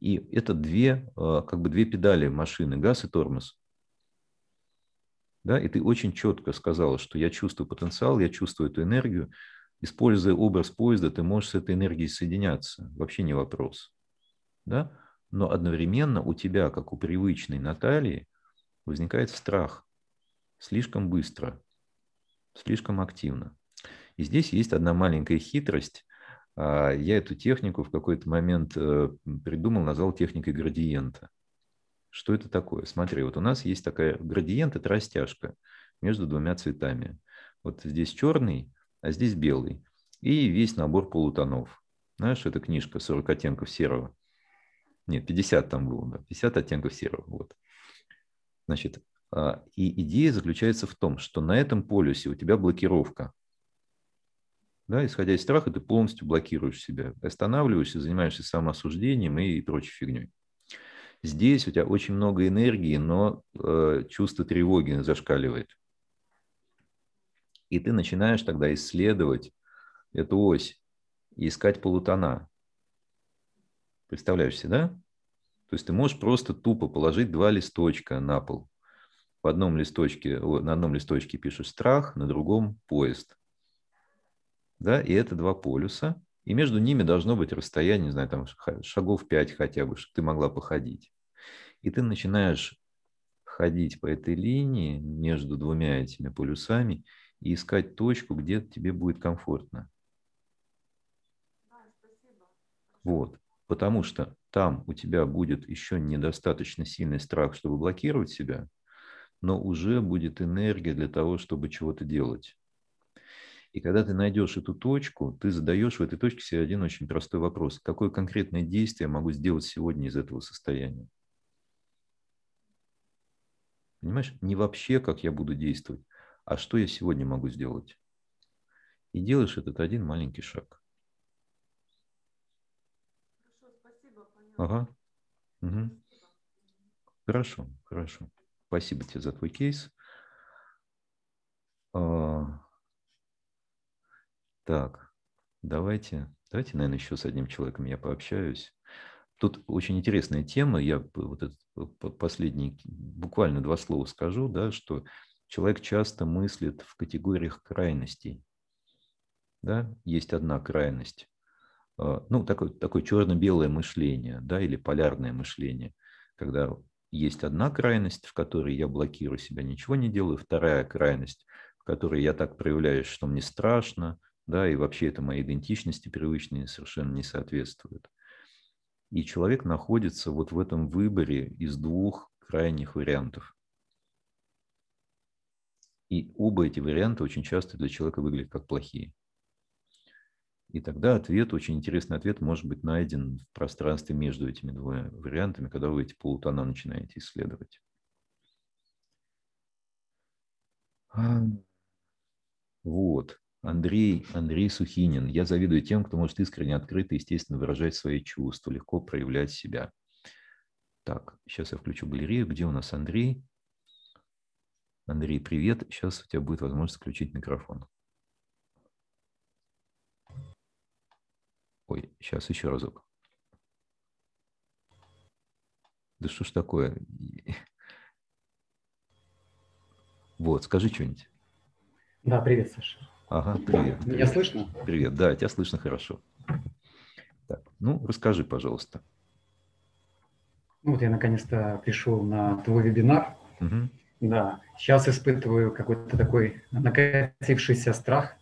И это две, а, как бы две педали машины, газ и тормоз. Да, и ты очень четко сказала, что я чувствую потенциал, я чувствую эту энергию. Используя образ поезда, ты можешь с этой энергией соединяться. Вообще не вопрос. Да? Но одновременно у тебя, как у привычной Натальи, возникает страх. Слишком быстро, слишком активно. И здесь есть одна маленькая хитрость. А, я эту технику в какой-то момент э, придумал, назвал техникой градиента. Что это такое? Смотри, вот у нас есть такая градиент, это растяжка между двумя цветами. Вот здесь черный, а здесь белый. И весь набор полутонов. Знаешь, это книжка «40 оттенков серого». Нет, 50 там было, да, 50 оттенков серого. Вот. Значит, а, и идея заключается в том, что на этом полюсе у тебя блокировка. Да, исходя из страха, ты полностью блокируешь себя, останавливаешься, занимаешься самоосуждением и прочей фигней. Здесь у тебя очень много энергии, но э, чувство тревоги зашкаливает. И ты начинаешь тогда исследовать эту ось и искать полутона. Представляешь себе, да? То есть ты можешь просто тупо положить два листочка на пол. В одном листочке, на одном листочке пишешь страх, на другом поезд да, и это два полюса, и между ними должно быть расстояние, не знаю, там шагов 5 хотя бы, чтобы ты могла походить. И ты начинаешь ходить по этой линии между двумя этими полюсами и искать точку, где тебе будет комфортно. Вот. Потому что там у тебя будет еще недостаточно сильный страх, чтобы блокировать себя, но уже будет энергия для того, чтобы чего-то делать. И когда ты найдешь эту точку, ты задаешь в этой точке себе один очень простой вопрос. Какое конкретное действие я могу сделать сегодня из этого состояния? Понимаешь? Не вообще, как я буду действовать, а что я сегодня могу сделать. И делаешь этот один маленький шаг. Хорошо, спасибо. Ага. Угу. Хорошо, хорошо. Спасибо тебе за твой кейс. А, так, давайте, давайте, наверное, еще с одним человеком я пообщаюсь. Тут очень интересная тема. Я вот этот последний, буквально два слова скажу, да, что человек часто мыслит в категориях крайностей. Да? Есть одна крайность. А, ну, такое, такое черно-белое мышление, да, или полярное мышление, когда есть одна крайность, в которой я блокирую себя, ничего не делаю, вторая крайность, в которой я так проявляюсь, что мне страшно, да, и вообще это моей идентичности привычной совершенно не соответствует. И человек находится вот в этом выборе из двух крайних вариантов. И оба эти варианта очень часто для человека выглядят как плохие. И тогда ответ, очень интересный ответ, может быть найден в пространстве между этими двумя вариантами, когда вы эти полутона начинаете исследовать. Вот. Андрей, Андрей Сухинин. Я завидую тем, кто может искренне, открыто, естественно, выражать свои чувства, легко проявлять себя. Так, сейчас я включу галерею. Где у нас Андрей? Андрей, привет. Сейчас у тебя будет возможность включить микрофон. Ой, сейчас еще разок. Да что ж такое? [laughs] Вот, скажи что-нибудь. Да, привет, Саша. Ага, привет. Меня привет. слышно? Привет, да, тебя слышно хорошо. Так, ну, расскажи, пожалуйста. Ну, вот я наконец-то пришел на твой вебинар. Угу. Да, сейчас испытываю какой-то такой накатившийся страх.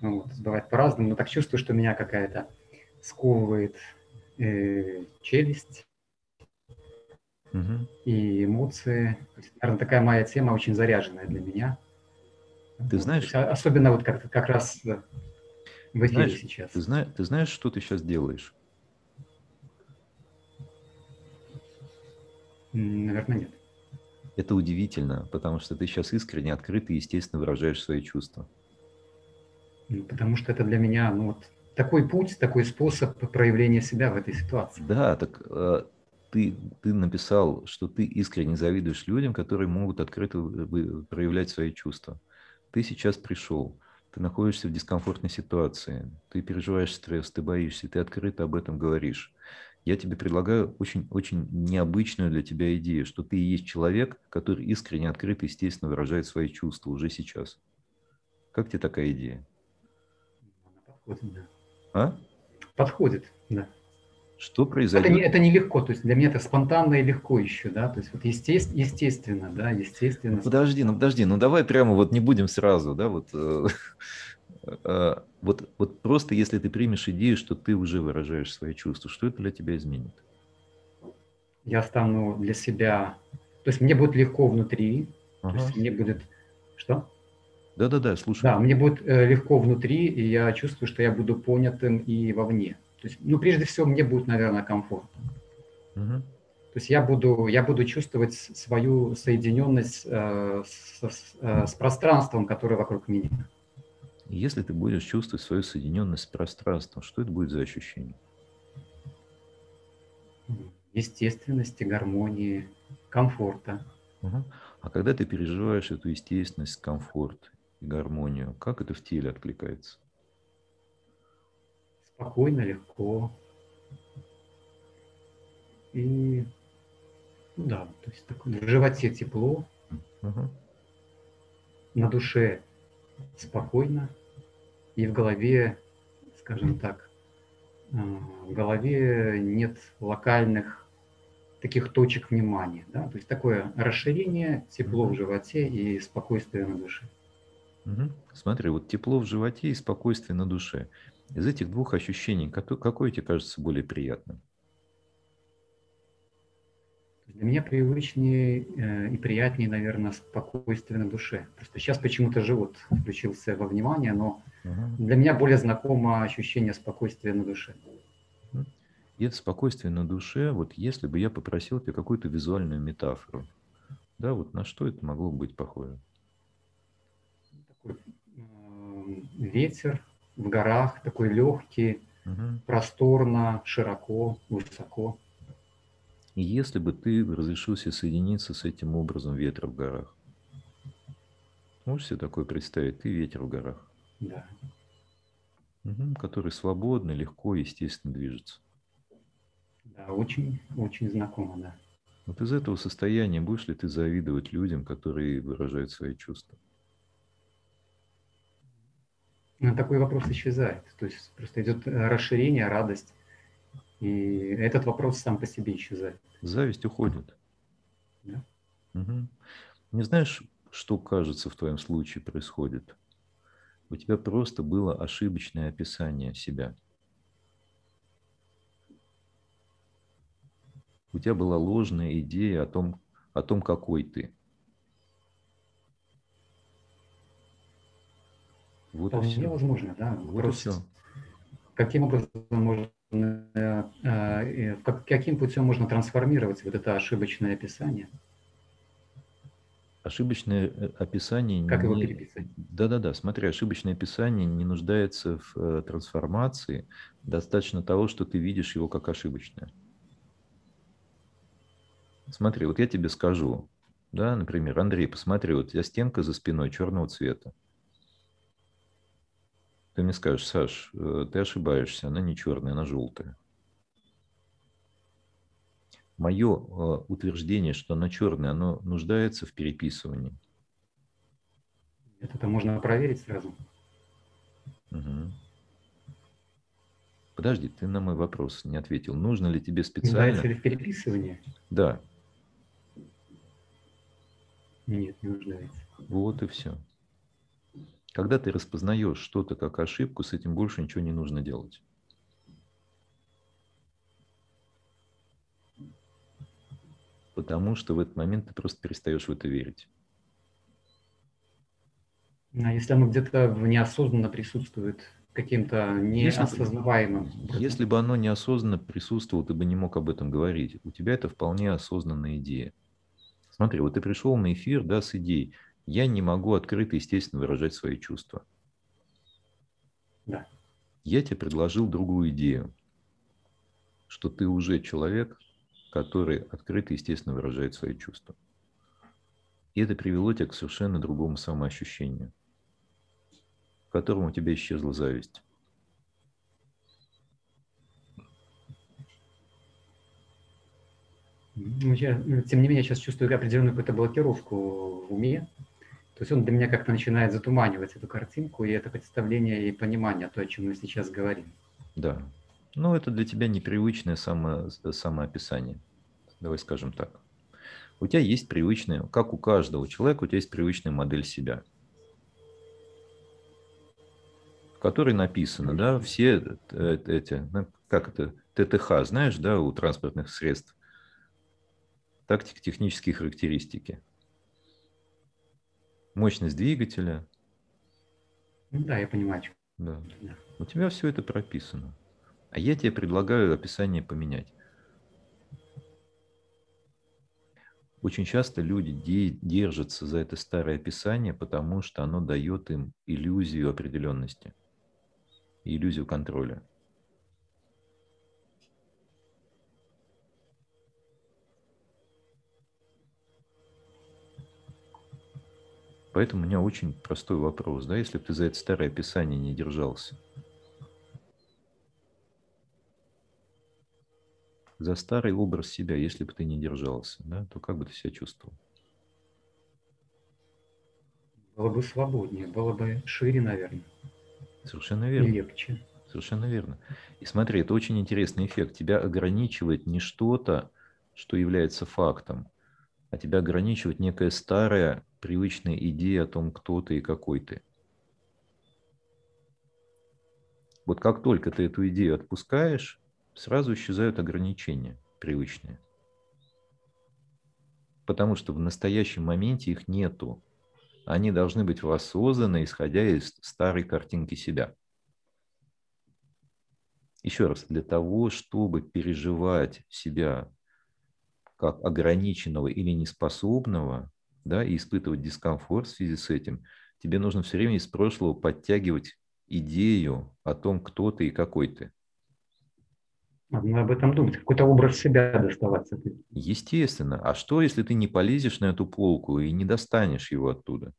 Ну, вот, бывает по-разному, но так чувствую, что меня какая-то сковывает э, челюсть угу. и эмоции. Наверное, такая моя тема очень заряженная для меня. Ты знаешь... Особенно вот как, как раз в эфире знаешь, сейчас. Ты, знаешь, ты знаешь, что ты сейчас делаешь? Наверное, нет. Это удивительно, потому что ты сейчас искренне, открыто и естественно выражаешь свои чувства. Ну, потому что это для меня ну, вот, такой путь, такой способ проявления себя в этой ситуации. Да, так э, ты, ты написал, что ты искренне завидуешь людям, которые могут открыто проявлять свои чувства ты сейчас пришел, ты находишься в дискомфортной ситуации, ты переживаешь стресс, ты боишься, ты открыто об этом говоришь. я тебе предлагаю очень, очень необычную для тебя идею, что ты и есть человек, который искренне, открыто, естественно выражает свои чувства уже сейчас. Как тебе такая идея? Подходит, да. А? Подходит, да. Что произойдет? Это, не, это нелегко, то есть для меня это спонтанно и легко еще, да, то есть вот естественно, естественно да, естественно. Ну, подожди, ну подожди, ну давай прямо вот не будем сразу, да, вот, э, [laughs] э, вот, вот просто если ты примешь идею, что ты уже выражаешь свои чувства, что это для тебя изменит? Я стану для себя, то есть мне будет легко внутри, ага. то есть мне будет, что? Да-да-да, слушай. Да, мне будет э, легко внутри, и я чувствую, что я буду понятым и вовне. То есть, ну, прежде всего, мне будет, наверное, комфортно. Угу. То есть я буду, я буду чувствовать свою соединенность э, с, э, с пространством, которое вокруг меня. Если ты будешь чувствовать свою соединенность с пространством, что это будет за ощущение? Естественности, гармонии, комфорта. Угу. А когда ты переживаешь эту естественность, комфорт и гармонию, как это в теле откликается? Спокойно, легко. И ну да, то есть такое, в животе тепло, угу. на душе спокойно, и в голове, скажем так, э, в голове нет локальных таких точек внимания. Да? То есть такое расширение, тепло в животе и спокойствие на душе. Угу. Смотри, вот тепло в животе и спокойствие на душе. Из этих двух ощущений, какое тебе кажется более приятным? Для меня привычнее э, и приятнее, наверное, спокойствие на душе. Просто сейчас почему-то живот включился во внимание, но угу. для меня более знакомо ощущение спокойствия на душе. И это спокойствие на душе, вот если бы я попросил тебя какую-то визуальную метафору, да, вот на что это могло быть похоже? Такой э, ветер, в горах, такой легкий, угу. просторно, широко, высоко. Если бы ты разрешил себе соединиться с этим образом ветра в горах, можешь себе такое представить? Ты ветер в горах. Да. Угу, который свободно, легко, естественно движется. Да, очень, очень знакомо, да. Вот из этого состояния будешь ли ты завидовать людям, которые выражают свои чувства? Такой вопрос исчезает. То есть просто идет э, расширение, радость. И этот вопрос сам по себе исчезает. Зависть уходит. Да. Угу. Не знаешь, что, кажется, в твоем случае происходит? У тебя просто было ошибочное описание себя. У тебя была ложная идея о том, о том какой ты. Вот Вполне возможно, да. Вот все. Каким образом можно, э, э, каким путем можно трансформировать вот это ошибочное описание? Ошибочное э, описание... Как не... его переписать? Да-да-да, смотри, ошибочное описание не нуждается в трансформации. Достаточно того, что ты видишь его как ошибочное. Смотри, вот я тебе скажу, да, например, Андрей, посмотри, вот у тебя стенка за спиной черного цвета. Ты мне скажешь, Саш, э, ты ошибаешься, она не черная, она желтая. Мое э, утверждение, что она черная, оно нуждается в переписывании. Это можно проверить сразу. Угу. Подожди, ты на мой вопрос не ответил. Нужно ли тебе специально... Нуждается ли в переписывании? Да. Нет, не нуждается. Вот и все. Когда ты распознаешь что-то как ошибку, с этим больше ничего не нужно делать. Потому что в этот момент ты просто перестаешь в это верить. А если оно где-то неосознанно присутствует каким-то неосознаваемым. Если, если бы оно неосознанно присутствовало, ты бы не мог об этом говорить. У тебя это вполне осознанная идея. Смотри, вот ты пришел на эфир да, с идеей я не могу открыто, естественно, выражать свои чувства. Да. Я тебе предложил другую идею, что ты уже человек, который открыто, естественно, выражает свои чувства. И это привело тебя к совершенно другому самоощущению, в котором у тебя исчезла зависть. Ну, ну, тем не менее, я сейчас чувствую определенную какую-то блокировку в уме. То есть он для меня как-то начинает затуманивать эту картинку и это представление и понимание, то, о чем мы сейчас говорим. Да. Ну, это для тебя непривычное само, самоописание. Давай скажем так. У тебя есть привычная, как у каждого человека, у тебя есть привычная модель себя, в которой написано, да, все э, эти, ну, как это, ТТХ, знаешь, да, у транспортных средств, тактик технические характеристики. Мощность двигателя. Ну да, я понимаю. Да. да. У тебя все это прописано. А я тебе предлагаю описание поменять. Очень часто люди держатся за это старое описание, потому что оно дает им иллюзию определенности, иллюзию контроля. Поэтому у меня очень простой вопрос, да, если бы ты за это старое описание не держался. За старый образ себя, если бы ты не держался, да, то как бы ты себя чувствовал? Было бы свободнее, было бы шире, наверное. Совершенно верно. И легче. Совершенно верно. И смотри, это очень интересный эффект. Тебя ограничивает не что-то, что является фактом, а тебя ограничивает некая старая привычная идея о том, кто ты и какой ты. Вот как только ты эту идею отпускаешь, сразу исчезают ограничения привычные. Потому что в настоящем моменте их нету. Они должны быть воссозданы, исходя из старой картинки себя. Еще раз, для того, чтобы переживать себя как ограниченного или неспособного, да, и испытывать дискомфорт в связи с этим, тебе нужно все время из прошлого подтягивать идею о том, кто ты и какой ты. Надо об этом думать, какой-то образ себя доставать. Естественно. А что, если ты не полезешь на эту полку и не достанешь его оттуда?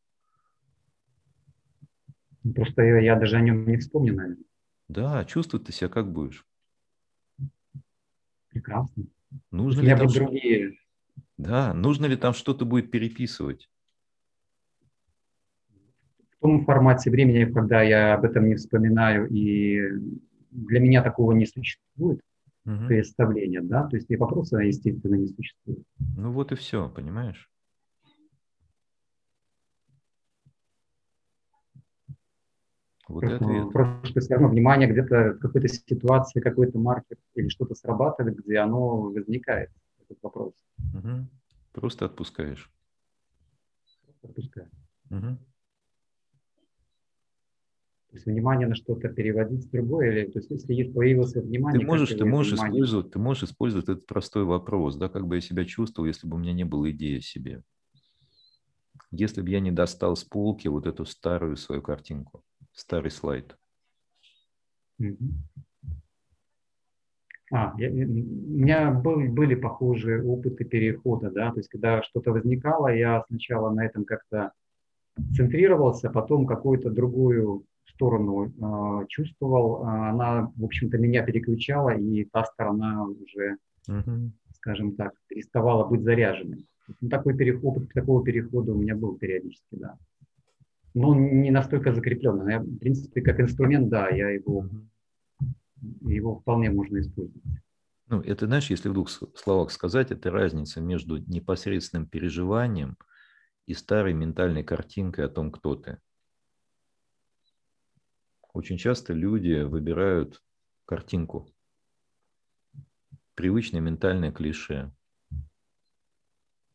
Просто я, я даже о нем не вспомню, наверное. Да, чувствовать ты себя как будешь. Прекрасно. Нужно ли там другие да, нужно ли там что-то будет переписывать? В том формате времени, когда я об этом не вспоминаю, и для меня такого не существует угу. представления, да, то есть и вопроса, естественно, не существует. Ну вот и все, понимаешь? Вот просто, просто все равно внимание где-то в какой-то ситуации, какой-то маркер или что-то срабатывает, где оно возникает, этот вопрос. Угу. Просто отпускаешь. Отпускаю. Угу. То есть внимание на что-то переводить в другое, или то есть если появилось внимание, ты можешь, ты можешь внимание? использовать, ты можешь использовать этот простой вопрос, да, как бы я себя чувствовал, если бы у меня не было идеи о себе. Если бы я не достал с полки вот эту старую свою картинку, старый слайд. Угу. А, я, у меня был, были похожие опыты перехода, да, то есть когда что-то возникало, я сначала на этом как-то центрировался, потом какую-то другую сторону э, чувствовал, она, в общем-то, меня переключала, и та сторона уже, uh-huh. скажем так, переставала быть заряженной. Ну, такой переход, опыт такого перехода у меня был периодически, да. Но не настолько закрепленный. Я, в принципе, как инструмент, да, я его uh-huh его вполне можно использовать. Ну, это, знаешь, если в двух словах сказать, это разница между непосредственным переживанием и старой ментальной картинкой о том, кто ты. Очень часто люди выбирают картинку, привычное ментальное клише,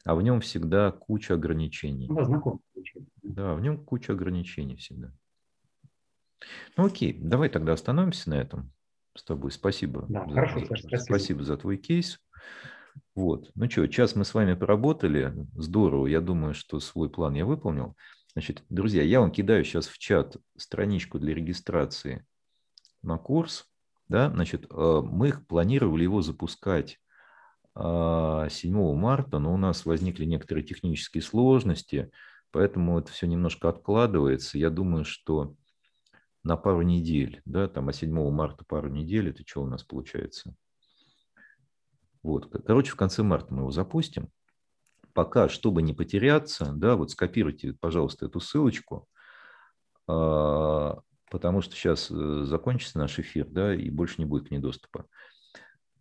а в нем всегда куча ограничений. Да, знаком. Да, в нем куча ограничений всегда. Ну окей, давай тогда остановимся на этом с тобой. Спасибо. Да, за, хорошо, Саша, спасибо. спасибо за твой кейс. Вот. Ну что, час мы с вами поработали. Здорово. Я думаю, что свой план я выполнил. Значит, друзья, я вам кидаю сейчас в чат страничку для регистрации на курс. Да? Значит, э, мы планировали его запускать 7 а, марта, но у нас возникли некоторые технические сложности, поэтому это все немножко откладывается. Я думаю, что на пару недель, да, там, а 7 марта пару недель, это что у нас получается? Вот. Короче, в конце марта мы его запустим. Пока, чтобы не потеряться, да, вот скопируйте, пожалуйста, эту ссылочку, а, потому что сейчас э, закончится наш эфир, да, и больше не будет к ней доступа.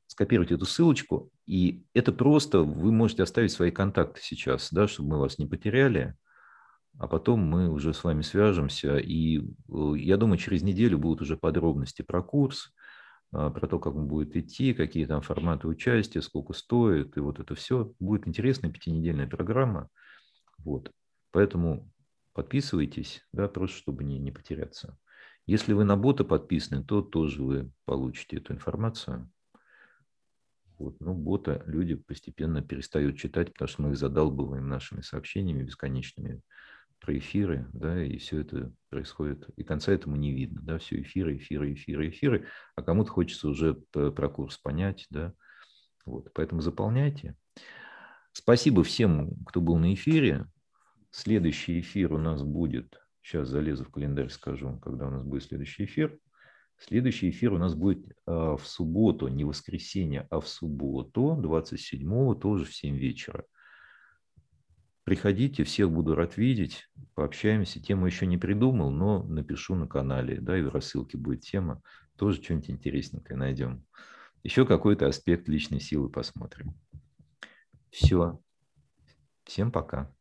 Скопируйте эту ссылочку, и это просто вы можете оставить свои контакты сейчас, да, чтобы мы вас не потеряли, а потом мы уже с вами свяжемся, и э, я думаю, через неделю будут уже подробности про курс, а, про то, как он будет идти, какие там форматы участия, сколько стоит, и вот это все. Будет интересная пятинедельная программа. Вот. Поэтому подписывайтесь, да, просто чтобы не, не потеряться. Если вы на бота подписаны, то тоже вы получите эту информацию. Вот. Ну, бота люди постепенно перестают читать, потому что мы их задалбываем нашими сообщениями бесконечными про эфиры, да, и все это происходит, и конца этому не видно, да, все эфиры, эфиры, эфиры, эфиры, а кому-то хочется уже про курс понять, да, вот, поэтому заполняйте. Спасибо всем, кто был на эфире. Следующий эфир у нас будет, сейчас залезу в календарь, скажу, когда у нас будет следующий эфир. Следующий эфир у нас будет а, в субботу, не воскресенье, а в субботу, 27-го, тоже в 7 вечера. Приходите, всех буду рад видеть, пообщаемся. Тему еще не придумал, но напишу на канале, да, и в рассылке будет тема. Тоже что-нибудь интересненькое найдем. Еще какой-то аспект личной силы посмотрим. Все. Всем пока.